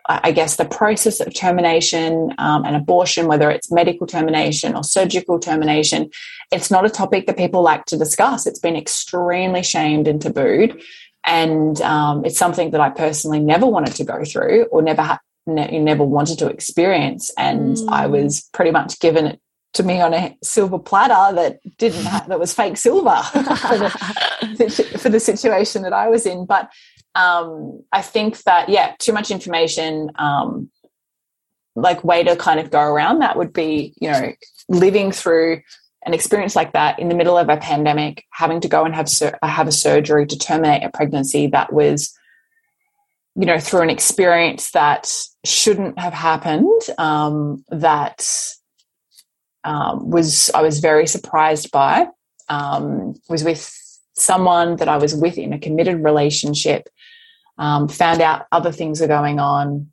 I guess the process of termination um, and abortion, whether it's medical termination or surgical termination, it's not a topic that people like to discuss. It's been extremely shamed and tabooed, and um, it's something that I personally never wanted to go through or never ha- ne- never wanted to experience. And I was pretty much given it to me on a silver platter that didn't ha- that was fake silver for, the, for the situation that I was in, but um, I think that yeah, too much information, um, like way to kind of go around that would be you know living through an experience like that in the middle of a pandemic, having to go and have sur- have a surgery to terminate a pregnancy that was you know through an experience that shouldn't have happened um, that um, was I was very surprised by um, was with someone that I was with in a committed relationship um, found out other things were going on,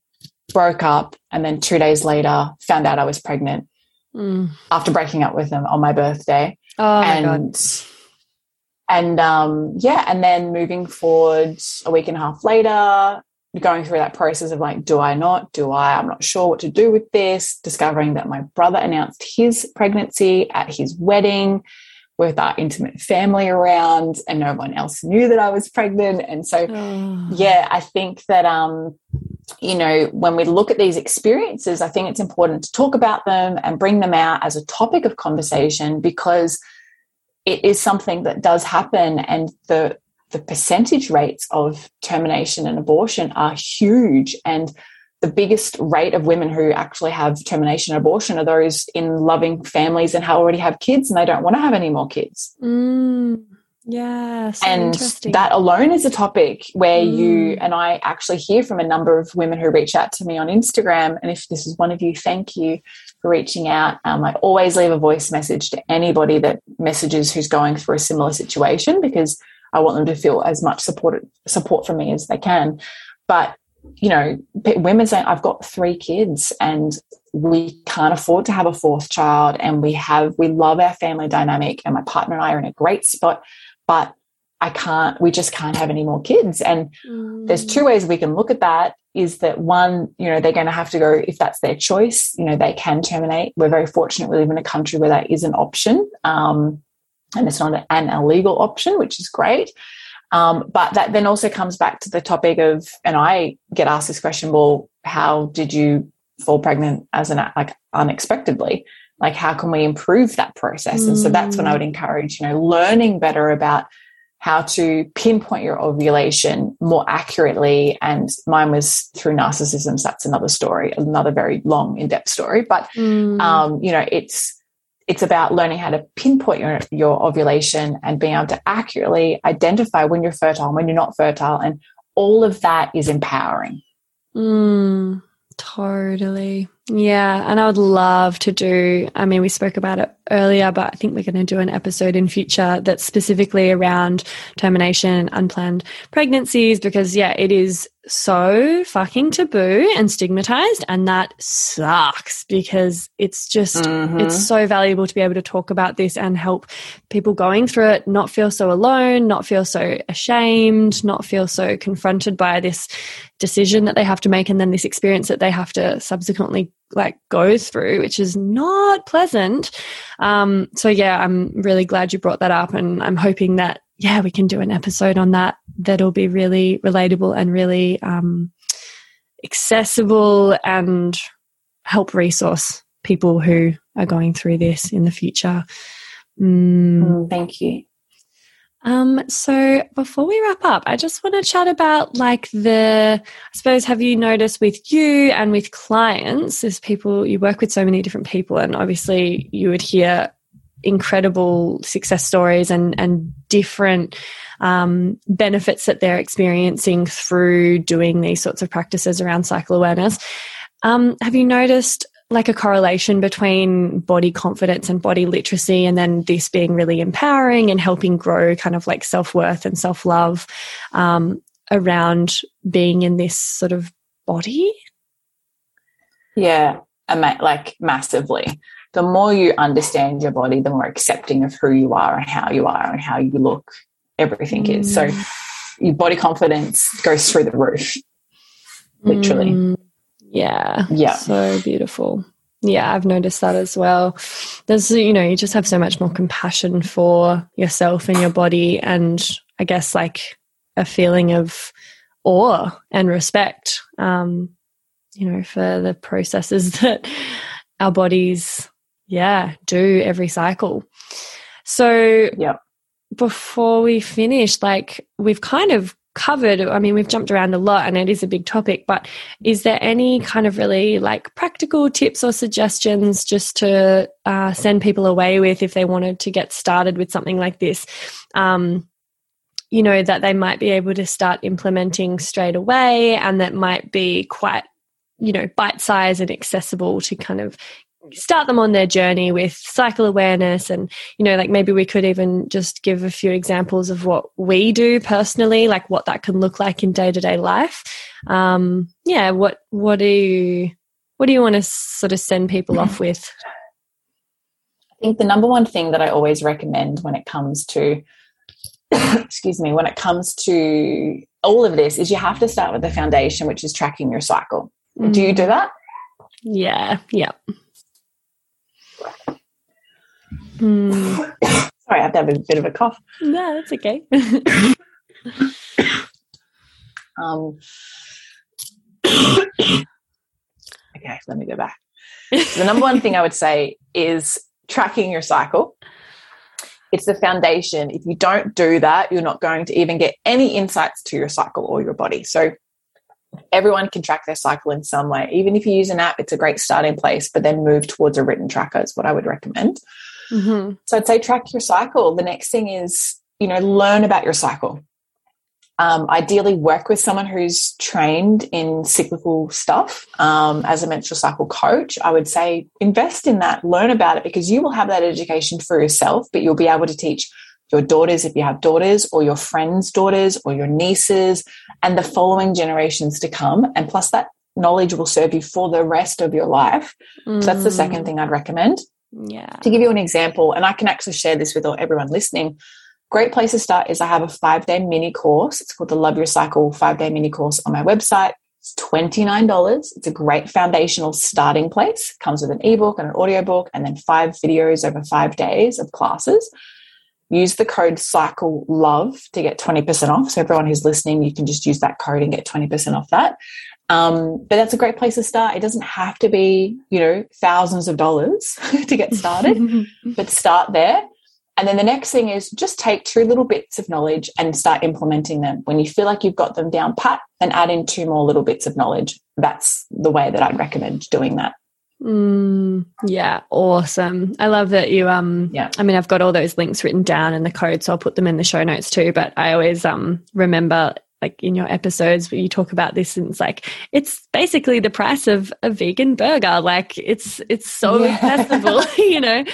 broke up, and then two days later found out I was pregnant Mm. after breaking up with them on my birthday. Oh my god. and and um, yeah, and then moving forward a week and a half later, going through that process of like, do I not? Do I? I'm not sure what to do with this. Discovering that my brother announced his pregnancy at his wedding with our intimate family around, and no one else knew that I was pregnant. And so Oh. yeah, I think that um, you know, when we look at these experiences, I think it's important to talk about them and bring them out as a topic of conversation because it is something that does happen and the the percentage rates of termination and abortion are huge and the biggest rate of women who actually have termination and abortion are those in loving families and how already have kids and they don't want to have any more kids. Mm, yeah. So and that alone is a topic where you Mm. and I actually hear from a number of women who reach out to me on Instagram. And if this is one of you, thank you for reaching out. Um, I always leave a voice message to anybody that messages who's going through a similar situation because I want them to feel as much support support from me as they can. But you know, women saying, "I've got three kids and we can't afford to have a fourth child, and we have we love our family dynamic, and my partner and I are in a great spot, but I can't. We just can't have any more kids." And Mm. there's two ways we can look at that is that one you know they're going to have to go if that's their choice you know they can terminate we're very fortunate we live in a country where that is an option um, and it's not an illegal option which is great um, but that then also comes back to the topic of and i get asked this question well how did you fall pregnant as an like unexpectedly like how can we improve that process and so that's when i would encourage you know learning better about how to pinpoint your ovulation more accurately. And mine was through narcissism. So that's another story, another very long, in-depth story. But Mm. um, you know, it's it's about learning how to pinpoint your, your ovulation and being able to accurately identify when you're fertile, when you're not fertile, and all of that is empowering. Mm, totally. Yeah. And I would love to do, I mean, we spoke about it earlier, but I think we're going to do an episode in future that's specifically around termination and unplanned pregnancies because, yeah, it is so fucking taboo and stigmatized. And that sucks because it's just, mm-hmm. it's so valuable to be able to talk about this and help people going through it not feel so alone, not feel so ashamed, not feel so confronted by this decision that they have to make and then this experience that they have to subsequently like go through which is not pleasant um so yeah i'm really glad you brought that up and i'm hoping that yeah we can do an episode on that that'll be really relatable and really um accessible and help resource people who are going through this in the future mm. Mm, thank you. Um, so before we wrap up, I just want to chat about like the, I suppose, have you noticed with you and with clients, as people, you work with so many different people, and obviously you would hear incredible success stories and, and different um, benefits that they're experiencing through doing these sorts of practices around cycle awareness. Um, have you noticed like a correlation between body confidence and body literacy and then this being really empowering and helping grow kind of like self-worth and self-love um, around being in this sort of body Yeah, like massively. The more you understand your body, the more accepting of who you are and how you are and how you look, everything is. So your body confidence goes through the roof, literally. Mm, yeah Yeah. so beautiful yeah i've noticed that as well there's you know you just have so much more compassion for yourself and your body and i guess like a feeling of awe and respect um you know for the processes that our bodies yeah do every cycle so Yeah. before we finish like we've kind of covered i mean we've jumped around a lot and it is a big topic but is there any kind of really like practical tips or suggestions just to uh, send people away with if they wanted to get started with something like this? Um, you know that they might be able to start implementing straight away and that might be quite you know bite size and accessible to kind of start them on their journey with cycle awareness and you know like maybe we could even just give a few examples of what we do personally like what that can look like in day-to-day life um yeah what what do you what do you want to sort of send people off with I think the number one thing that I always recommend when it comes to, excuse me, when it comes to all of this is you have to start with the foundation, which is tracking your cycle. Do you do that? yeah yeah Hmm. Sorry, I have to have a bit of a cough. no that's okay Um, okay, let me go back. the number one thing I would say is tracking your cycle. It's the foundation. If you don't do that, you're not going to even get any insights to your cycle or your body. So, everyone can track their cycle in some way. Even if you use an app, it's a great starting place, but then move towards a written tracker is what I would recommend. Hmm So I'd say track your cycle. The next thing is, you know, learn about your cycle. Um, ideally, work with someone who's trained in cyclical stuff. Um, as a menstrual cycle coach, I would say invest in that, learn about it because you will have that education for yourself, but you'll be able to teach your daughters if you have daughters, or your friends' daughters, or your nieces, and the following generations to come. And plus, that knowledge will serve you for the rest of your life. So that's the second thing I'd recommend Yeah. to give you an example, and I can actually share this with everyone listening, great place to start is I have a five day mini course. It's called the Love Your Cycle five day mini course on my website. It's $29. It's a great foundational starting place. Comes with an ebook and an audiobook, and then five videos over five days of classes. Use the code cycle love to get 20% off. So everyone who's listening, you can just use that code and get 20% off that. Um, but that's a great place to start. It doesn't have to be, you know, thousands of dollars to get started, but start there. And then the next thing is just take two little bits of knowledge and start implementing them. When you feel like you've got them down pat, then add in two more little bits of knowledge. That's the way that I'd recommend doing that. Mm, yeah, awesome. I love that you um Yeah. I mean I've got all those links written down in the code so I'll put them in the show notes too, but I always um remember like in your episodes where you talk about this and it's like it's basically the price of a vegan burger. Like it's it's so Yeah. accessible, you know.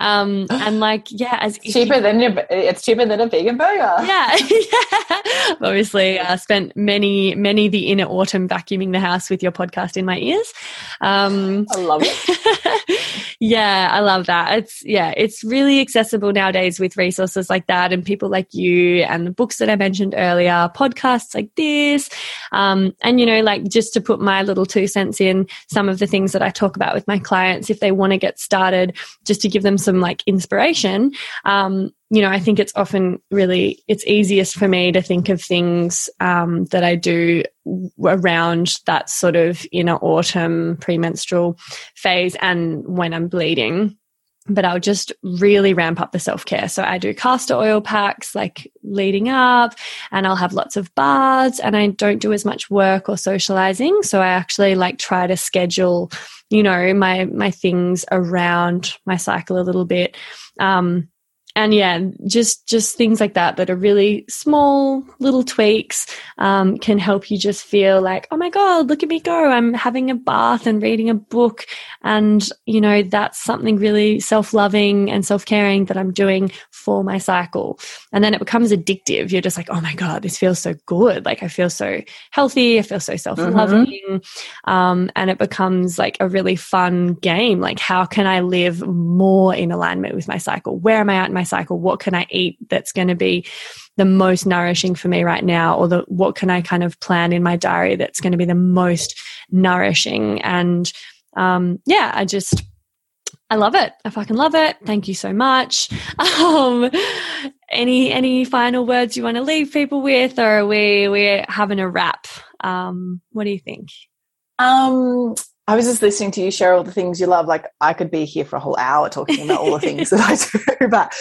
Um and like yeah, as if you Cheaper than your, it's cheaper than a vegan burger. yeah, yeah. Obviously, uh, spent many, many the inner autumn vacuuming the house with your podcast in my ears. Um, I love it. yeah, I love that. It's yeah, it's really accessible nowadays with resources like that and people like you and the books that I mentioned earlier, podcasts like this, um, and you know, like just to put my little two cents in, some of the things that I talk about with my clients if they want to get started, just to give them some like inspiration. Um, you know, I think it's often really it's easiest for me to think of things um, that I do around that sort of inner autumn premenstrual phase and when I'm bleeding. But I'll just really ramp up the self care. So I do castor oil packs like leading up, and I'll have lots of baths, and I don't do as much work or socializing. So I actually like try to schedule, you know, my my things around my cycle a little bit. Um, and yeah, just just things like that that are really small little tweaks um, can help you just feel like, oh my god, look at me go! I'm having a bath and reading a book, and you know that's something really self loving and self caring that I'm doing for my cycle. And then it becomes addictive. You're just like, oh my god, this feels so good. Like I feel so healthy. I feel so self loving, um, and it becomes like a really fun game. Like how can I live more in alignment with my cycle? Where am I at in my cycle? What can I eat that's going to be the most nourishing for me right now? Or the what can I kind of plan in my diary that's going to be the most nourishing? And um yeah I just I love it. I fucking love it. Thank you so much. Um any any final words you want to leave people with or are we we're having a wrap? Um what do you think? Um, I was just listening to you share all the things you love. Like I could be here for a whole hour talking about all the things that I do, but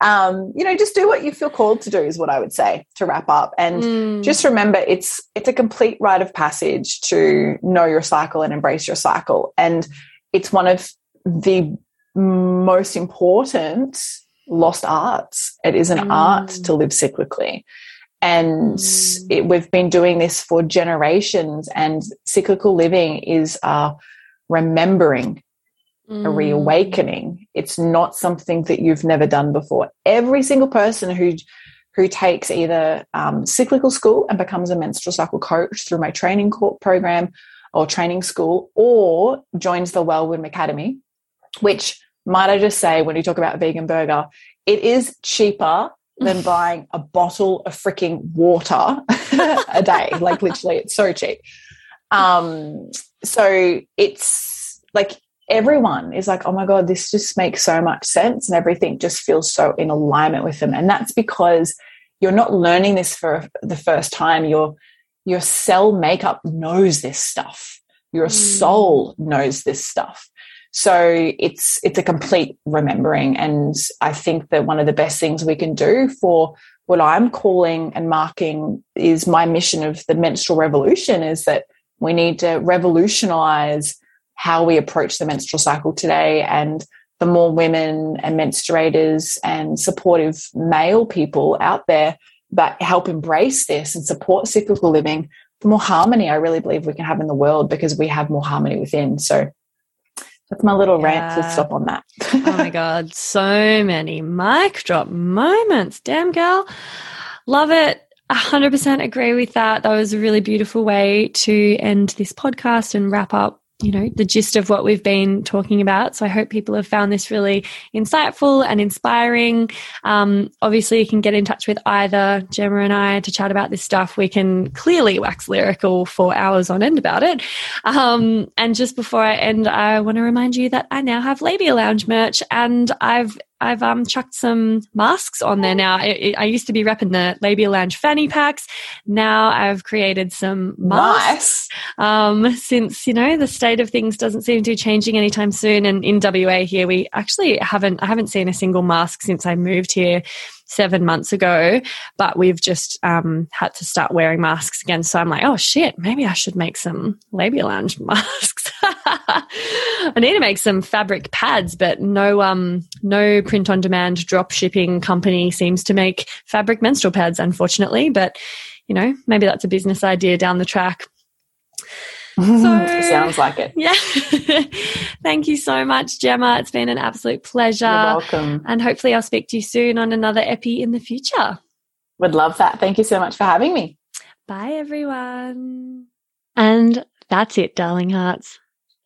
um, you know, just do what you feel called to do is what I would say to wrap up. And Mm. just remember it's it's a complete rite of passage to know your cycle and embrace your cycle. And it's one of the most important lost arts. It is an Mm. art to live cyclically. And it, we've been doing this for generations, and cyclical living is uh, remembering a Mm. reawakening. It's not something that you've never done before. Every single person who who takes either um, cyclical school and becomes a menstrual cycle coach through my training program or training school, or joins the Wellsome Academy, which might I just say, when you talk about vegan burger, it is cheaper than buying a bottle of freaking water a day. Like literally, it's so cheap. Um, so it's like everyone is like, oh my God, this just makes so much sense. And everything just feels so in alignment with them. And that's because you're not learning this for the first time. Your your cell makeup knows this stuff. Your Mm. soul knows this stuff. So it's it's a complete remembering, and I think that one of the best things we can do for what I'm calling and marking is my mission of the menstrual revolution is that we need to revolutionize how we approach the menstrual cycle today and the more women and menstruators and supportive male people out there that help embrace this and support cyclical living, the more harmony I really believe we can have in the world because we have more harmony within. So that's my little rant. Let's stop on that. oh my god, so many mic drop moments. Damn girl. Love it. 100% agree with that. That was a really beautiful way to end this podcast and wrap up, you know, the gist of what we've been talking about. So I hope people have found this really insightful and inspiring. Um, obviously, you can get in touch with either Jema and I to chat about this stuff. We can clearly wax lyrical for hours on end about it. Um, and just before I end, I want to remind you that I now have Labia Lounge merch and I've I've um, chucked some masks on there now. I, I used to be repping the Labia Lounge fanny packs. Now I've created some masks Nice. um, since you know the state of things doesn't seem to be changing anytime soon. And in WA here, we actually haven't I haven't seen a single mask since I moved here seven months ago. But we've just um, had to start wearing masks again. So I'm like, oh shit, maybe I should make some labia lounge masks. I need to make some fabric pads, but no um no print on demand drop shipping company seems to make fabric menstrual pads, unfortunately. But you know, maybe that's a business idea down the track. Sounds like it. Yeah. Thank you so much, Jema. It's been an absolute pleasure. You're welcome. And hopefully I'll speak to you soon on another epi in the future. Would love that. Thank you so much for having me. Bye, everyone. And that's it, darling hearts.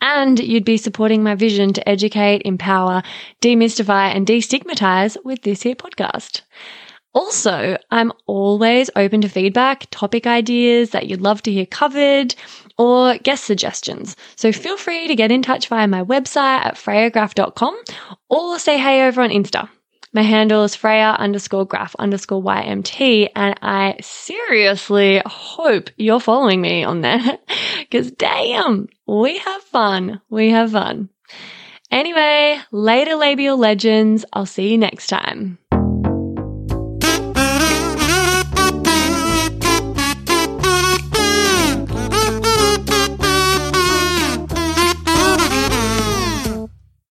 And you'd be supporting my vision to educate, empower, demystify, and destigmatize with this here podcast. Also, I'm always open to feedback, topic ideas that you'd love to hear covered, or guest suggestions. So feel free to get in touch via my website at freyagraph.com or say hey over on Insta. My handle is Freya underscore graph underscore YMT, and I seriously hope you're following me on there because damn, we have fun. We have fun. Anyway, later labial legends. I'll see you next time.